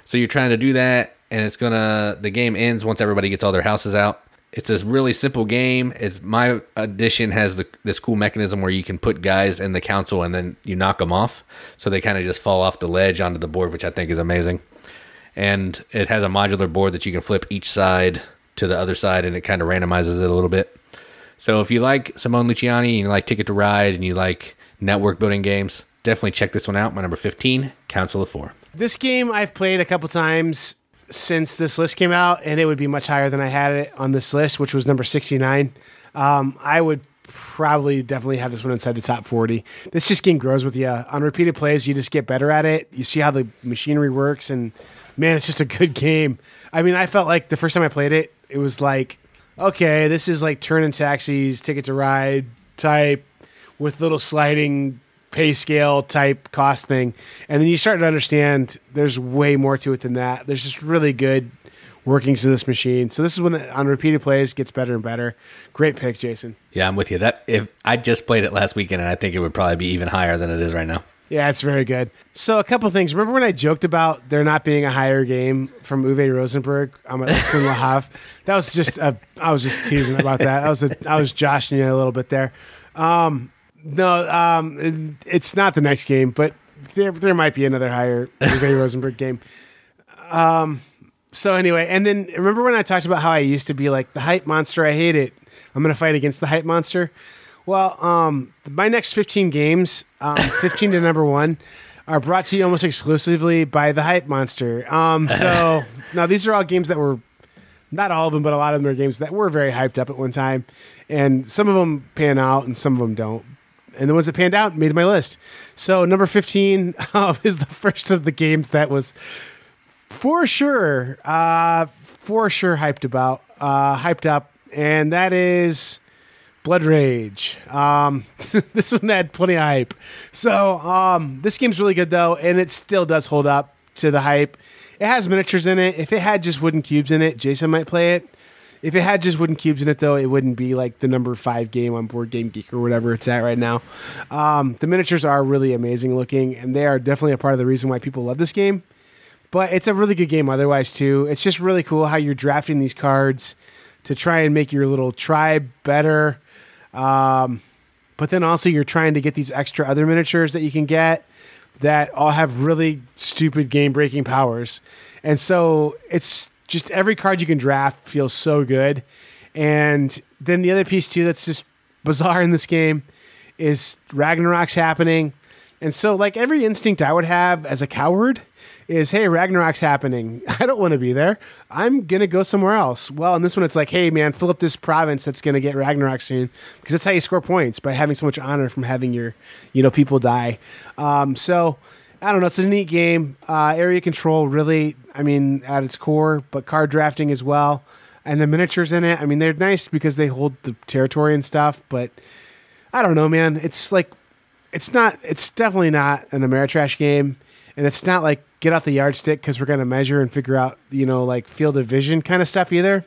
So you're trying to do that, and it's gonna. The game ends once everybody gets all their houses out. It's a really simple game. It's my edition has the, this cool mechanism where you can put guys in the council and then you knock them off, so they kind of just fall off the ledge onto the board, which I think is amazing. And it has a modular board that you can flip each side to the other side, and it kind of randomizes it a little bit. So if you like Simone Luciani and you like Ticket to Ride and you like network building games, definitely check this one out. My number 15, Council of Four. This game I've played a couple times since this list came out, and it would be much higher than I had it on this list, which was number 69. Um, I would probably definitely have this one inside the top 40. This just game grows with you. On repeated plays, you just get better at it. You see how the machinery works, and man, it's just a good game. I mean, I felt like the first time I played it, it was like, okay, this is like Thurn and Taxis, ticket to ride type with little sliding pay scale type cost thing. And then you start to understand there's way more to it than that. There's just really good workings of this machine. So this is when the, on repeated plays gets better and better. Great pick, Jason. Yeah, I'm with you. That if I just played it last weekend, and I think it would probably be even higher than it is right now. Yeah, it's very good. So a couple things. Remember when I joked about there not being a higher game from Uwe Rosenberg on my list [LAUGHS] than Le Havre? That was just a, I was just teasing about that. I was a, I was joshing you a little bit there. Um, no, um, it- it's not the next game, but there there might be another higher Uwe [LAUGHS] Rosenberg game. Um, so anyway, and then remember when I talked about how I used to be like the hype monster? I hate it. I'm gonna fight against the hype monster. Well, um, my next 15 games, um, [LAUGHS] 15 to number one, are brought to you almost exclusively by the hype monster. Um, so [LAUGHS] now these are all games that were not all of them, but a lot of them are games that were very hyped up at one time, and some of them pan out and some of them don't. And the ones that panned out made my list. So number 15 uh, [LAUGHS] is the first of the games that was for sure, uh, for sure hyped about, uh, hyped up, and that is Blood Rage. Um, [LAUGHS] this one had plenty of hype. So um, this game's really good though, and it still does hold up to the hype. It has miniatures in it. If it had just wooden cubes in it, Jason might play it. If it had just wooden cubes in it, though, it wouldn't be like the number five game on Board Game Geek or whatever it's at right now. Um, the miniatures are really amazing looking, and they are definitely a part of the reason why people love this game but it's a really good game otherwise too. It's just really cool how you're drafting these cards to try and make your little tribe better. Um, but then also you're trying to get these extra other miniatures that you can get that all have really stupid game breaking powers. And so it's just every card you can draft feels so good. And then the other piece too that's just bizarre in this game is Ragnarok's happening. And so like every instinct I would have as a coward is hey Ragnarok's happening. [LAUGHS] I don't want to be there. I'm to go somewhere else. Well, in this one it's like hey man, fill up this province that's to get Ragnarok soon because that's how you score points by having so much honor from having your you know people die. Um, so I don't know. It's a neat game. Uh, area control, really. I mean, at its core, but card drafting as well, and the miniatures in it. I mean, they're nice because they hold the territory and stuff. But I don't know, man. It's like, it's not. It's definitely not an Ameritrash game, and it's not like get out the yardstick because we're gonna measure and figure out, you know, like field of vision kind of stuff either.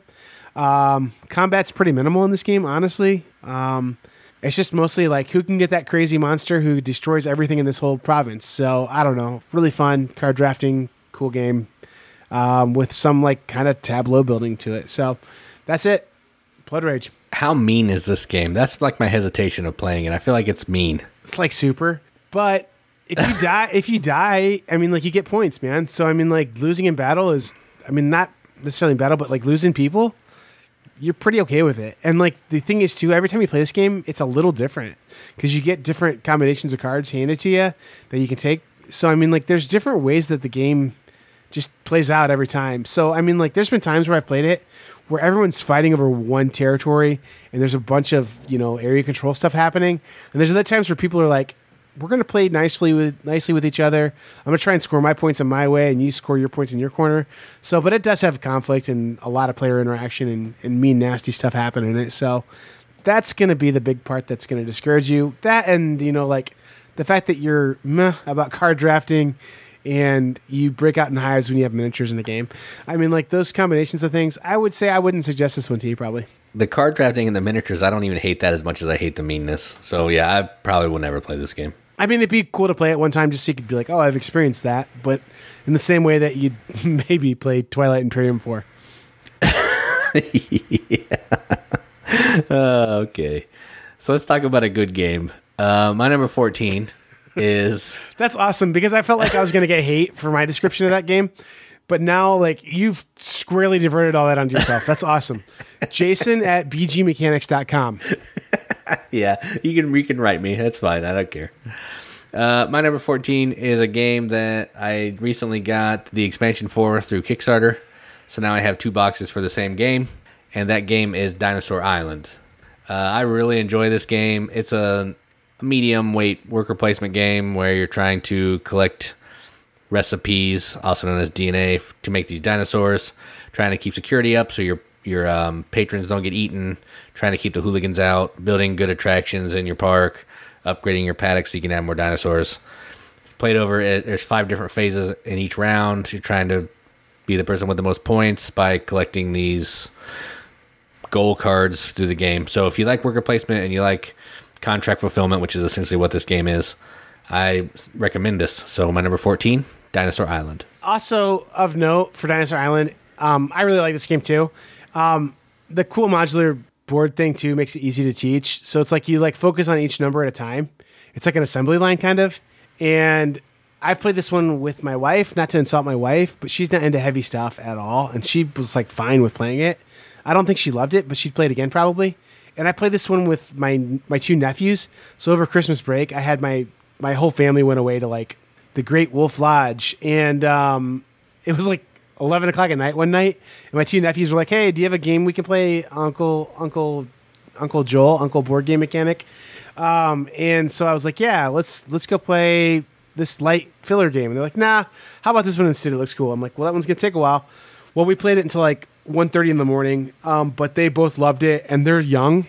Um, combat's pretty minimal in this game, honestly. Um, it's just mostly like who can get that crazy monster who destroys everything in this whole province. So I don't know, really fun card drafting, cool game um, with some like kind of tableau building to it. So that's it. Blood Rage. How mean is this game? That's like my hesitation of playing it. I feel like it's mean. It's like super, but if you die, [LAUGHS] if you die, I mean, like you get points, man. So I mean, like losing in battle is, I mean, not necessarily in battle, but like losing people, you're pretty okay with it. And like the thing is too, every time you play this game, it's a little different because you get different combinations of cards handed to you that you can take. So I mean, like there's different ways that the game just plays out every time. So I mean, like there's been times where I've played it where everyone's fighting over one territory and there's a bunch of you know area control stuff happening, and there's other times where people are like, we're going to play nicely with nicely with each other. I'm going to try and score my points in my way, and you score your points in your corner. So, but it does have conflict and a lot of player interaction and, and mean, nasty stuff happening in it. So, that's going to be the big part that's going to discourage you. That and you know, like the fact that you're meh about card drafting and you break out in hives when you have miniatures in a game. I mean, like those combinations of things. I would say I wouldn't suggest this one to you, probably. The card drafting and the miniatures, I don't even hate that as much as I hate the meanness. So yeah, I probably will never play this game. I mean, it'd be cool to play it one time just so you could be like, oh, I've experienced that. But in the same way that you'd [LAUGHS] maybe play Twilight Imperium 4. [LAUGHS] Uh, okay. So let's talk about a good game. Uh, my number 14 is. [LAUGHS] That's awesome because I felt like I was going to get hate for my description of that game. But now, like, you've squarely diverted all that onto yourself. That's awesome. Jason at bgmechanics.com. [LAUGHS] yeah, you can you can write me. That's fine. I don't care. Uh, my number 14 is a game that I recently got the expansion for through Kickstarter. So now I have two boxes for the same game, and that game is Dinosaur Island. Uh, I really enjoy this game. It's a medium weight worker placement game where you're trying to collect recipes, also known as DNA, to make these dinosaurs. Trying to keep security up so your your um, patrons don't get eaten. Trying to keep the hooligans out. Building good attractions in your park. Upgrading your paddock so you can have more dinosaurs. It's played over. It, there's five different phases in each round. You're trying to be the person with the most points by collecting these goal cards through the game. So if you like worker placement and you like contract fulfillment, which is essentially what this game is, I recommend this. So my number 14, Dinosaur Island. Also, of note for Dinosaur Island, um, I really like this game too. Um, the cool modular board thing too makes it easy to teach. So it's like you like focus on each number at a time. It's like an assembly line kind of. And I played this one with my wife, not to insult my wife, but she's not into heavy stuff at all, and she was like fine with playing it. I don't think she loved it, but she'd play it again probably. And I played this one with my my two nephews. So over Christmas break, I had my my whole family went away to like the Great Wolf Lodge, and um, it was like eleven o'clock at night one night, and my two nephews were like, "Hey, do you have a game we can play, Uncle Uncle Uncle Joel, Uncle Board Game Mechanic?" Um, and so I was like, "Yeah, let's let's go play this light filler game." And they're like, "Nah, how about this one instead? It looks cool." I'm like, "Well, that one's gonna take a while." Well, we played it until like 1.30 in the morning, um, but they both loved it, and they're young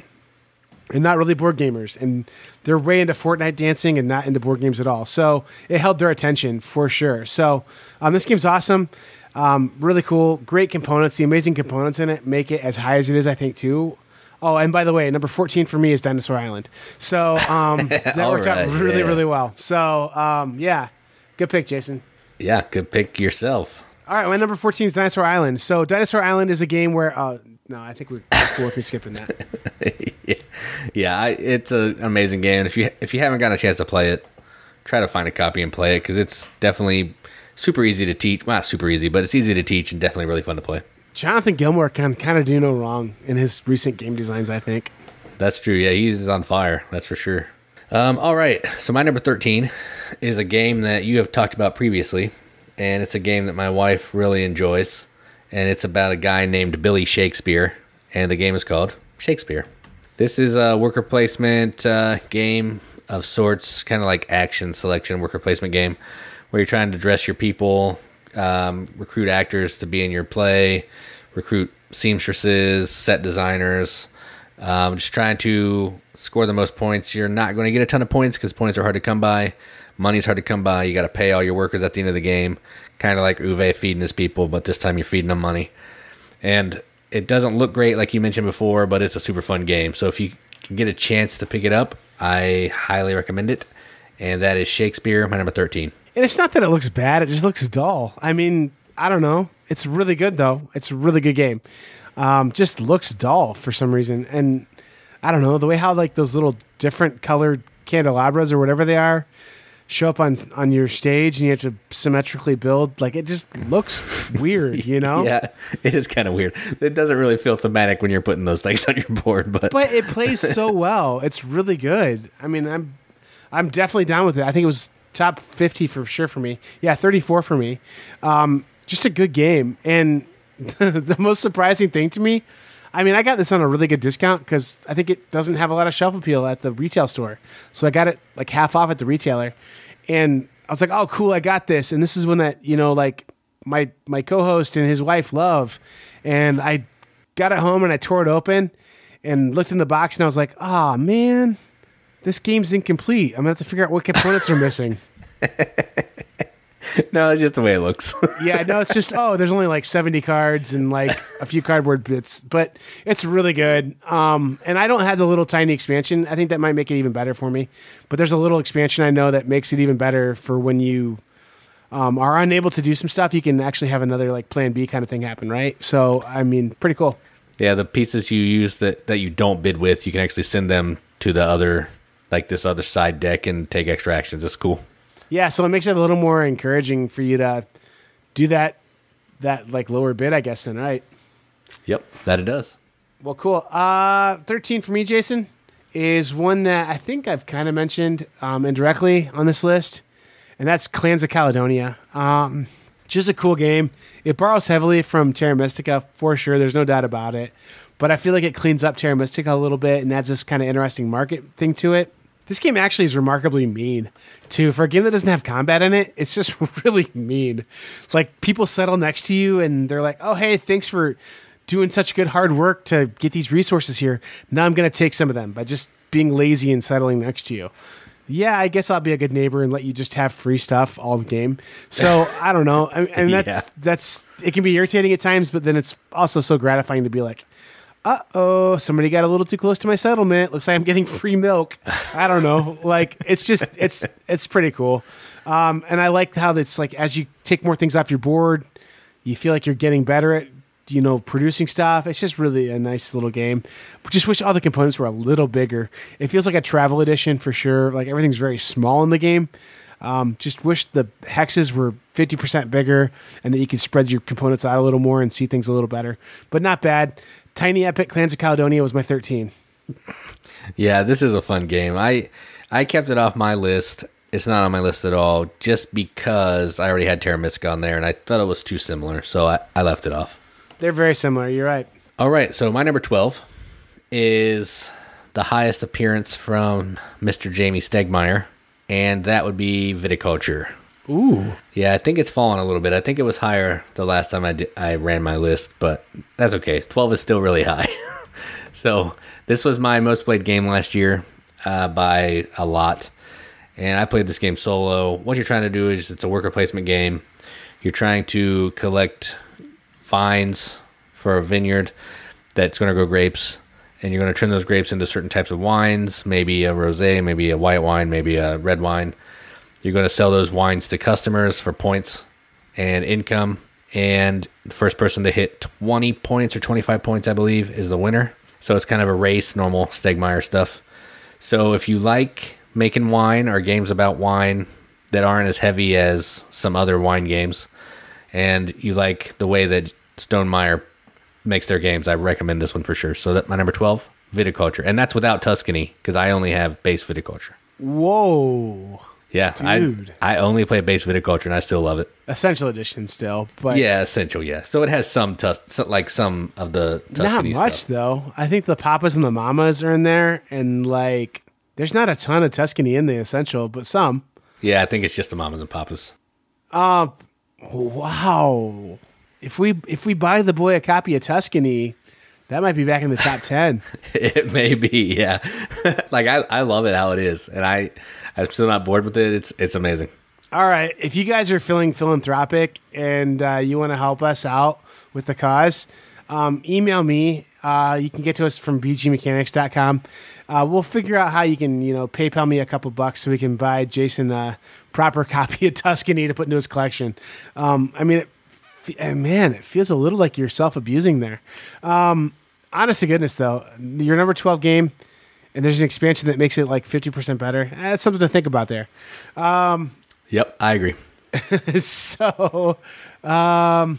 and not really board gamers, and they're way into Fortnite dancing and not into board games at all. So it held their attention for sure. So um, this game's awesome, um, really cool, great components. The amazing components in it make it as high as it is, I think, too. Oh, and by the way, number fourteen for me is Dinosaur Island. So um, [LAUGHS] that worked out really, yeah. really well. So um, yeah, good pick, Jason. Yeah, good pick yourself. All right, my number 14 is Dinosaur Island. So Dinosaur Island is a game where uh, no, I think we're cool if we're skipping that. yeah, [LAUGHS] yeah I, it's an amazing game. If you if you haven't got a chance to play it, try to find a copy and play it because it's definitely super easy to teach. Well, not super easy, but it's easy to teach and definitely really fun to play. Jonathan Gilmour can kind of do no wrong in his recent game designs. I think. That's true. Yeah, he's on fire. That's for sure. Um, all right. So my number thirteen is a game that you have talked about previously, and it's a game that my wife really enjoys, and it's about a guy named Billy Shakespeare, and the game is called Shakespeare. This is a worker placement uh, game of sorts, kind of like action selection worker placement game, where you're trying to dress your people, um, recruit actors to be in your play, recruit seamstresses, set designers, um, just trying to score the most points. You're not going to get a ton of points because points are hard to come by. Money's hard to come by. You got to pay all your workers at the end of the game, kind of like Uwe feeding his people, but this time you're feeding them money. And it doesn't look great like you mentioned before, but it's a super fun game. So if you can get a chance to pick it up, I highly recommend it. And that is Shakespeare, my number 13. And it's not that it looks bad; it just looks dull. I mean, I don't know. It's really good though. It's a really good game. Um, just looks dull for some reason, and I don't know the way how like those little different colored candelabras or whatever they are show up on on your stage, and you have to symmetrically build. Like it just looks weird, you know? [LAUGHS] Yeah, it is kind of weird. It doesn't really feel thematic when you're putting those things on your board, but, But it plays so well. It's really good. I mean, I'm I'm definitely down with it. I think it was top 50 for sure for me. Yeah, 34 for me. Um, just a good game. And [LAUGHS] the most surprising thing to me, I mean, I got this on a really good discount because I think it doesn't have a lot of shelf appeal at the retail store. So I got it like half off at the retailer. And I was like, oh, cool, I got this. And this is one that, you know, like my, my co host and his wife love. And I got it home and I tore it open and looked in the box and I was like, oh, man, this game's incomplete. I'm going to have to figure out what components are missing. [LAUGHS] no, it's just the way it looks. yeah, no, it's just oh, there's only like 70 cards and like a few cardboard bits, but it's really good. Um, and I don't have the little tiny expansion. I think that might make it even better for me. But there's a little expansion I know that makes it even better for when you um, are unable to do some stuff. You can actually have another like Plan B kind of thing happen, right? So I mean, pretty cool. yeah, the pieces you use that, that you don't bid with, you can actually send them to the other, like this other side deck and take extra actions. It's cool. Yeah, so it makes it a little more encouraging for you to do that that like lower bid, I guess. Then right. Yep, that it does. Well, cool. Uh, 13 for me, Jason, is one that I think I've kind of mentioned um, indirectly on this list, and that's Clans of Caledonia. Um, just a cool game. It borrows heavily from Terra Mystica for sure. There's no doubt about it. But I feel like it cleans up Terra Mystica a little bit and adds this kind of interesting market thing to it. This game actually is remarkably mean, too. For a game that doesn't have combat in it, it's just [LAUGHS] really mean. Like, people settle next to you and they're like, oh, hey, thanks for doing such good hard work to get these resources here. Now I'm going to take some of them by just being lazy and settling next to you. Yeah, I guess I'll be a good neighbor and let you just have free stuff all the game. So [LAUGHS] I don't know, I- and that's Yeah. that's it can be irritating at times, but then it's also so gratifying to be like, uh oh, somebody got a little too close to my settlement. Looks like I'm getting free milk. I don't know. [LAUGHS] Like it's just it's it's pretty cool. Um, and I like how it's like as you take more things off your board, you feel like you're getting better at you know producing stuff. It's just really a nice little game. But just wish all the components were a little bigger. It feels like a travel edition for sure. Like everything's very small in the game. Um, just wish the hexes were 50% bigger and that you could spread your components out a little more and see things a little better. But not bad. Tiny Epic Clans of Caledonia was my 13. Yeah, this is a fun game. I I kept it off my list. It's not on my list at all, just because I already had Terra Mystica on there, and I thought it was too similar, so I, I left it off. They're very similar. You're right. All right, so my number twelve is the highest appearance from Mr. Jamey Stegmaier, and that would be Viticulture. Ooh. Yeah, I think it's fallen a little bit. I think it was higher the last time I, di- I ran my list, but that's okay. 12 is still really high. [LAUGHS] so, this was my most played game last year uh, by a lot. And I played this game solo. What you're trying to do is it's a worker placement game. You're trying to collect vines for a vineyard that's going to grow grapes. And you're going to turn those grapes into certain types of wines, maybe a rosé, maybe a white wine, maybe a red wine. You're going to sell those wines to customers for points and income. And the first person to hit 20 points or 25 points, I believe, is the winner. So it's kind of a race, normal Stegmaier stuff. So if you like making wine or games about wine that aren't as heavy as some other wine games, and you like the way that Stonemeyer makes their games, I recommend this one for sure. So that my number 12, viticulture. And that's without Tuscany because I only have base viticulture. Whoa. Yeah, Dude. I I only play base viticulture and I still love it. Essential edition still, but yeah, essential. Yeah, so it has some tus like some of the Tuscany not much stuff. though. I think the papas and the mamas are in there, and like there's not a ton of Tuscany in the essential, but some. Yeah, I think it's just the mamas and papas. Uh, wow. If we if we buy the boy a copy of Tuscany, that might be back in the top [LAUGHS] ten. It may be, yeah. [LAUGHS] like I, I love it how it is, and I, I'm still not bored with it. It's, it's amazing. All right. If you guys are feeling philanthropic and uh, you want to help us out with the cause, um, email me. Uh, you can get to us from bgmechanics.com. Uh, we'll figure out how you can, you know, PayPal me a couple bucks so we can buy Jason a proper [LAUGHS] copy of Tuscany to put into his collection. Um, I mean, man, it feels a little like you're self abusing there. Um, honest to goodness, though, your number 12 game, and there's an expansion that makes it like 50% better. That's something to think about there. Yep, I agree. [LAUGHS] so um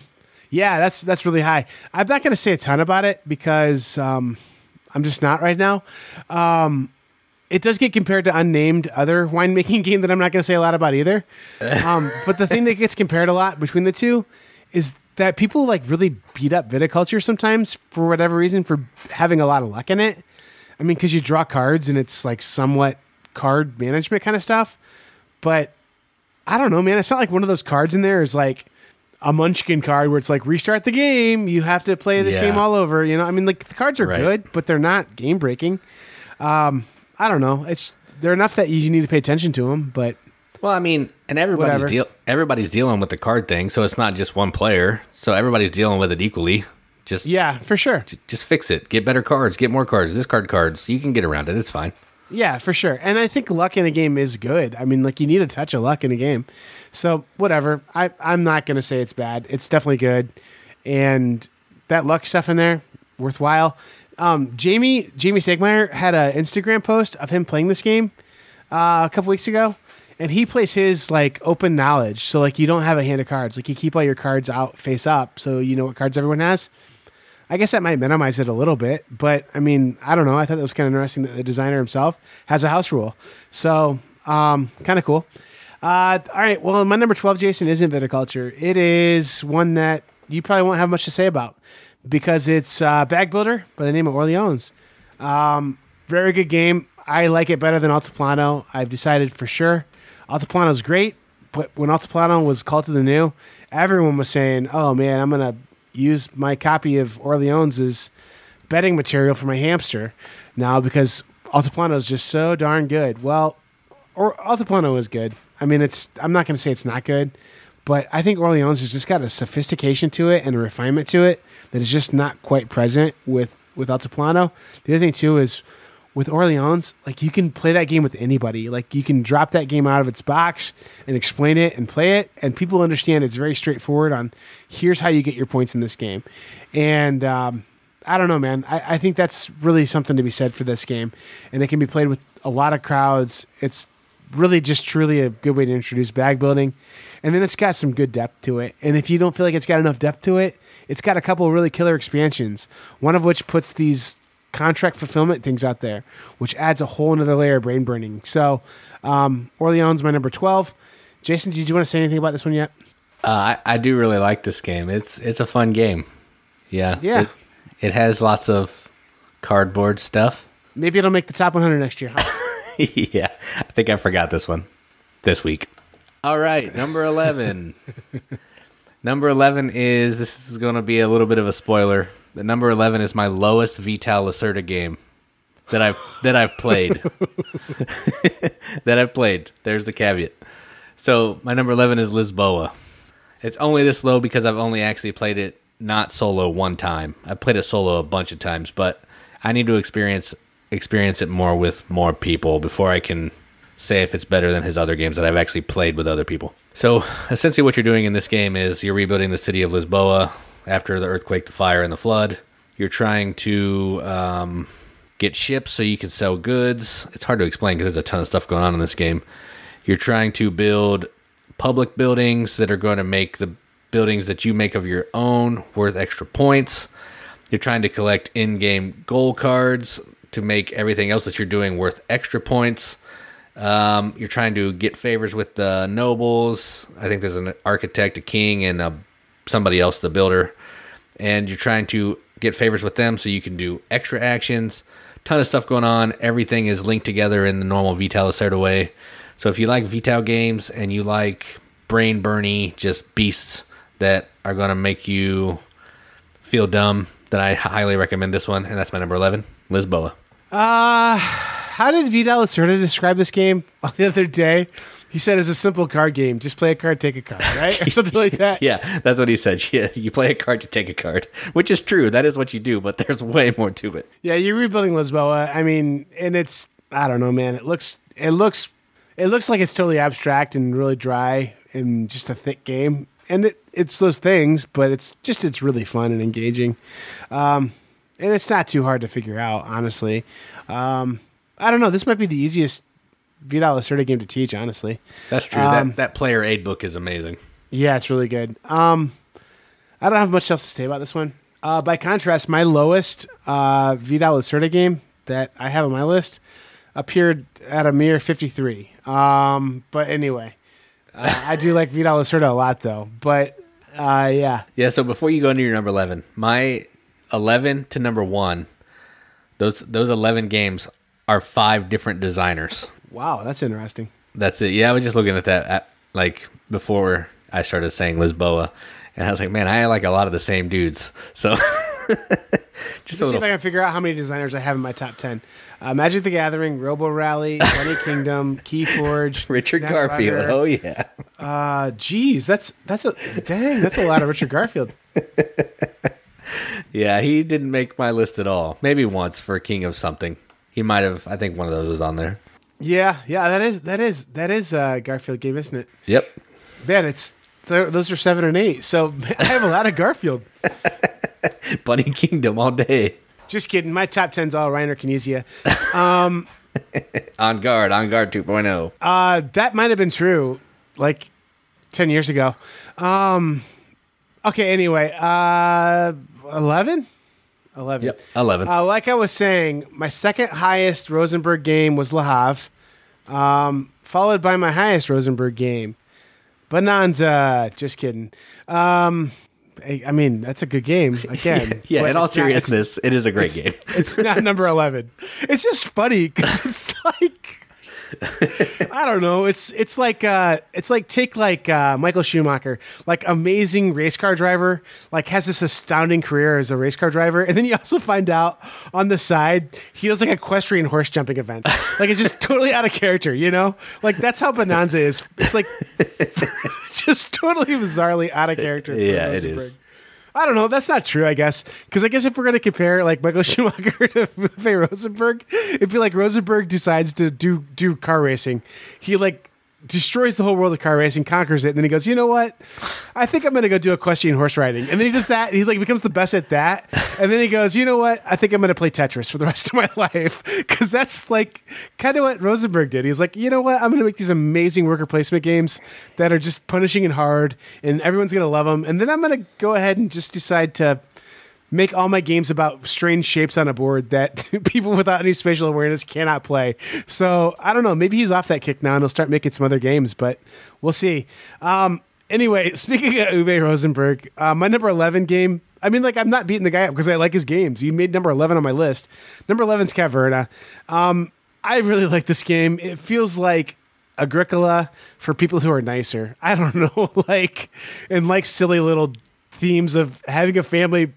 yeah that's that's really high i'm not going to say a ton about it because um i'm just not right now um it does get compared to unnamed other winemaking [LAUGHS] game that i'm not going to say a lot about either um but the thing that gets compared a lot between the two is that people like really beat up viticulture sometimes for whatever reason for having a lot of luck in it i mean because you draw cards and it's like somewhat card management kind of stuff but I don't know, man. It's not like one of those cards in there is like a munchkin card where it's like restart the game. You have to play this Yeah. game all over. You know, I mean, like the cards are Right. good, but they're not game breaking. Um, I don't know. It's they're enough that you need to pay attention to them, but Well, I mean, and everybody's deal everybody's dealing with the card thing, so it's not just one player. So everybody's dealing with it equally. Just yeah, for sure. just fix it. Get better cards. Get more cards. This card cards. You can get around it. It's fine. Yeah, for sure. And I think luck in a game is good. I mean, like you need a touch of luck in a game. So whatever. I I'm not gonna say it's bad. It's definitely good. And that luck stuff in there, worthwhile. Um, Jamey Jamey Stegmaier had an Instagram post of him playing this game uh, a couple weeks ago, and he plays his like open knowledge. So like you don't have a hand of cards. Like you keep all your cards out face up, so you know what cards everyone has. I guess that might minimize it a little bit, but I mean, I don't know. I thought that was kind of interesting that the designer himself has a house rule. So, um, kind of cool. Uh, all right. Well, my number 12, Jason, isn't viticulture. It is one that you probably won't have much to say about because it's uh, Bag Builder by the name of Orleans. Um, very good game. I like it better than Altiplano. I've decided for sure. Altiplano is great, but when Altiplano was called to the new, everyone was saying, "Oh man, I'm gonna use my copy of Orleans as bedding material for my hamster now because Altiplano is just so darn good." Well, or Altiplano is good. I mean, it's. I'm not to say it's not good, but I think Orleans has just got a sophistication to it and a refinement to it that is just not quite present with with Altiplano. The other thing too is with Orleans, like you can play that game with anybody. Like you can drop that game out of its box and explain it and play it, and people understand it's very straightforward. On here's how you get your points in this game, and um, I don't know, man. I, I think that's really something to be said for this game, and it can be played with a lot of crowds. It's really just truly a good way to introduce bag building, and then it's got some good depth to it. And if you don't feel like it's got enough depth to it, it's got a couple of really killer expansions. One of which puts these contract fulfillment things out there, which adds a whole another layer of brain burning. So, um, Orleans, my number twelve. Jason, did you want to say anything about this one yet? Uh, I, I do really like this game. It's it's a fun game. Yeah. Yeah. It, it has lots of cardboard stuff. Maybe it'll make the top 100 next year. Huh? [LAUGHS] yeah. I think I forgot this one this week. All right, number 11. [LAUGHS] number 11 is this is going to be a little bit of a spoiler. The number 11 is my lowest Vital Lacerda game that I've that I've played. [LAUGHS] that I've played. There's the caveat. So, my number 11 is Lisboa. It's only this low because I've only actually played it not solo one time. I've played it solo a bunch of times, but I need to experience experience it more with more people before I can say if it's better than his other games that I've actually played with other people. So essentially, what you're doing in this game is you're rebuilding the city of Lisboa after the earthquake, the fire, and the flood. You're trying to um, get ships so you can sell goods. It's hard to explain because there's a ton of stuff going on in this game. You're trying to build public buildings that are going to make the buildings that you make of your own worth extra points. You're trying to collect in game goal cards to make everything else that you're doing worth extra points. Um, you're trying to get favors with the nobles. I think there's an architect, a king, and a, somebody else, the builder. And you're trying to get favors with them so you can do extra actions. Ton of stuff going on. Everything is linked together in the normal Vital Lacerda way. So if you like Vital games and you like brain burny, just beasts that are going to make you feel dumb. Then I highly recommend this one, and that's my number eleven, Lisboa. Uh, how did Vital Lacerda describe this game [LAUGHS] the other day? He said it's a simple card game. Just play a card, take a card, right? Or something like that. [LAUGHS] Yeah, that's what he said. [LAUGHS] Yeah, you play a card, you take a card, which is true. That is what you do, but there's way more to it. Yeah, you're rebuilding Lisboa. I mean, and it's I don't know, man. It looks it looks it looks like it's totally abstract and really dry and just a thick game. And it, it's those things, but it's just it's really fun and engaging. Um, and it's not too hard to figure out, honestly. Um, I don't know. This might be the easiest Vital Lacerda game to teach, honestly. That's true. Um, that that player aid book is amazing. Yeah, it's really good. Um, I don't have much else to say about this one. Uh, by contrast, my lowest uh, Vital Lacerda game that I have on my list appeared at a mere 53. Um, but anyway, uh, I do like Vital Lacerda a lot, though. But uh, yeah, Yeah. So before you go into your number eleven, my eleven to number one, those those eleven games are five different designers. Wow, that's interesting. That's it. Yeah, I was just looking at that at, like before I started saying Lisboa, and I was like, man, I like a lot of the same dudes. So [LAUGHS] just see if. I can figure out how many designers I have in my top 10. Uh, Magic the Gathering, Robo Rally, [LAUGHS] Bunny Kingdom, Keyforge, [LAUGHS] Richard. Garfield. Oh yeah. Uh, geez, that's that's a dang, that's a lot of Richard Garfield. Yeah, he didn't make my list at all. Maybe once for King of something. He might have. I think one of those was on there. Yeah, yeah, that is that is that is a Garfield game, isn't it? Yep. Man, it's th- those are seven and eight. So [LAUGHS] I have a lot of Garfield. [LAUGHS] Bunny Kingdom all day. Just kidding. My top ten's all Reiner Knizia. [LAUGHS] On guard. On guard oh. 2.0. Uh, that might have been true, like ten years ago. Um, okay. Anyway, uh, eleven. Eleven. Yep. 11. Uh, like I was saying, my second highest Rosenberg game was Le Havre, um, followed by my highest Rosenberg game, Bonanza. Just kidding. Um, I, I mean, that's a good game. [LAUGHS] Again, yeah, but in all it's not- it's- seriousness, it is a great game. it's not number [LAUGHS] 11 it's just funny because it's [LAUGHS] like i don't know. It's it's like uh it's like take like uh michael schumacher. Like amazing race car driver like has this astounding career as a race car driver and then you also find out on the side he does like equestrian horse jumping events. Like it's just totally out of character you know? Like that's how bonanza is. It's like [LAUGHS] just totally bizarrely out of character Yeah, it is. I don't know. That's not true, I guess. Because I guess if we're going to compare like Michael [LAUGHS] Schumacher to Uwe Rosenberg, it'd be like Rosenberg decides to do do car racing. He like destroys the whole world of car racing, conquers it, and then he goes, you know what? I think I'm going to go do equestrian horse riding. And then he does that. He like becomes the best at that. And then he goes, you know what? I think I'm going to play Tetris for the rest of my [LAUGHS] life because that's like kind of what Rosenberg did. He's like, you know what? I'm going to make these amazing worker placement games that are just punishing and hard, and everyone's going to love them. And then I'm going to go ahead and just decide to make all my games about strange shapes on a board that [LAUGHS] people without any spatial awareness cannot play. So I don't know. Maybe he's off that kick now and he'll start making some other games, but we'll see. Um, anyway, [LAUGHS] speaking of Uwe Rosenberg, uh, my number 11 game. I mean, like, I'm not beating the guy up because I like his games. He made number 11 on my list. Number 11 is Caverna. Um, I really [LAUGHS] like this game. It feels like Agricola for people who are nicer. I don't know, like, and like silly little themes of having a family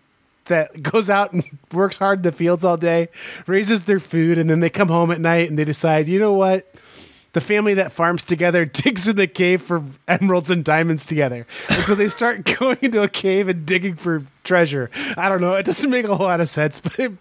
that [LAUGHS] goes out and works hard in the fields all day, raises their food, and then they come home at night and they decide, you know what? The family that farms together [LAUGHS] digs in the cave for emeralds and diamonds together. And so they start [LAUGHS] going into a cave and digging for treasure. I don't know. It doesn't make a whole lot of sense, [LAUGHS] but it,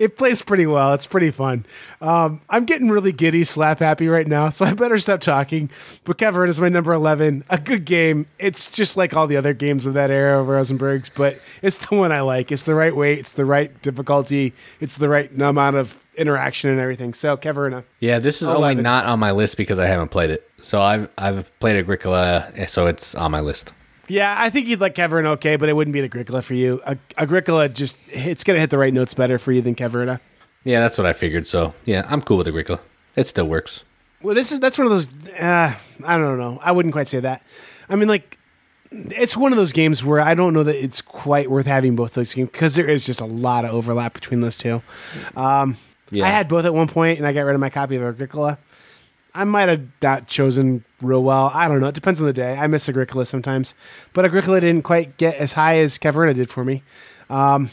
it plays pretty well. It's pretty fun. Um, I'm getting really giddy, slap happy right now, so I better stop talking. But Caverna is my number 11. A good game. It's just like all the other games of that era of Rosenberg's, but it's the one I like. It's the right weight, it's the right difficulty, it's the right amount of interaction and everything. So, Caverna, Yeah, this is Oh, only 11. not on my list because I haven't played it. So I've I've played Agricola, so it's on my list. Yeah, I think you'd like Caverna okay, but it wouldn't be an Agricola for you. Ag- Agricola just it's gonna hit the right notes better for you than Caverna. Yeah, that's what I figured. So yeah, I'm cool with Agricola. It still works. Well, this is that's one of those. Uh, I don't know. I wouldn't quite say that. I mean, like, it's one of those games where I don't know that it's quite worth having both those games because there is just a lot of overlap between those two. Um, Yeah. I had both at one point, and I got rid of my copy of Agricola. I might have not chosen real well. I don't know. It depends on the day. I miss Agricola sometimes, but Agricola didn't quite get as high as Caverna did for me. Um,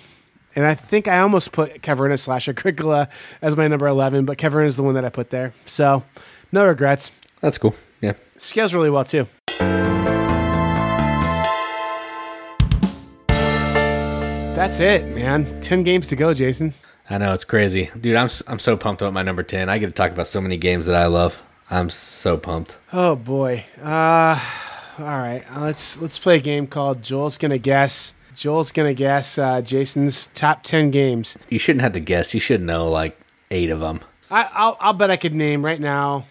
and I think I almost put Caverna slash Agricola as my number 11, but Caverna is the one that I put there. So no regrets. That's cool. Yeah. Scales really well too. That's it, man. 10 games to go, Jason. I know it's crazy, dude. I'm I'm so pumped about my number ten. I get to talk about so many games that I love. I'm so pumped. Oh boy. Uh all right. Let's let's play a game called Joel's gonna guess. Joel's gonna guess uh, Jason's top ten games. You shouldn't have to guess. You should know like eight of them. I, I'll I'll bet I could name right now.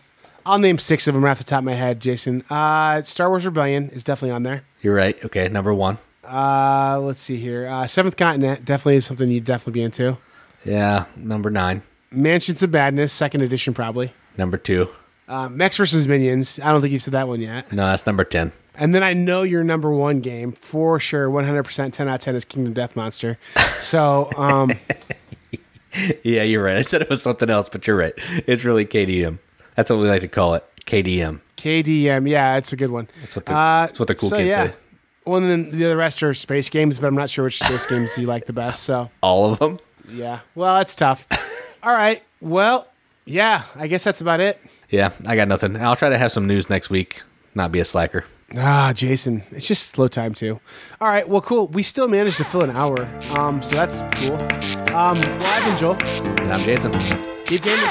I'll name six of them right off the top of my head, Jason. Uh, Star Wars Rebellion is definitely on there. You're right. Okay, number one. Uh, let's see here. Uh, Seventh Continent definitely is something you'd definitely be into. Yeah, number nine. Mansions of Madness, second edition probably. Number two. Uh, Mechs versus Minions. I don't think you've said that one yet. No, that's number ten. And then I know your number one game for sure, 100% 10 out of 10 is Kingdom Death Monster. [LAUGHS] So, um, [LAUGHS] Yeah, you're right. I said it was something else, but you're right. It's really KDM. That's what we like to call it. KDM. KDM, yeah, it's a good one. That's what the, Uh, that's what the cool so, kids yeah. say. Well, and then the other rest are space games, but I'm not sure which space games you like the best. So, [LAUGHS] All of them. Yeah. Well, it's tough. [LAUGHS] All right. Well, yeah, I guess that's about it. Yeah, I got nothing. I'll try to have some news next week. Not be a slacker. Ah, Jason, it's just slow time too. All right, well, cool. We still managed to fill an hour, um, so that's cool. Um, well, I've been Joel. And I'm Jason. Keep gaming.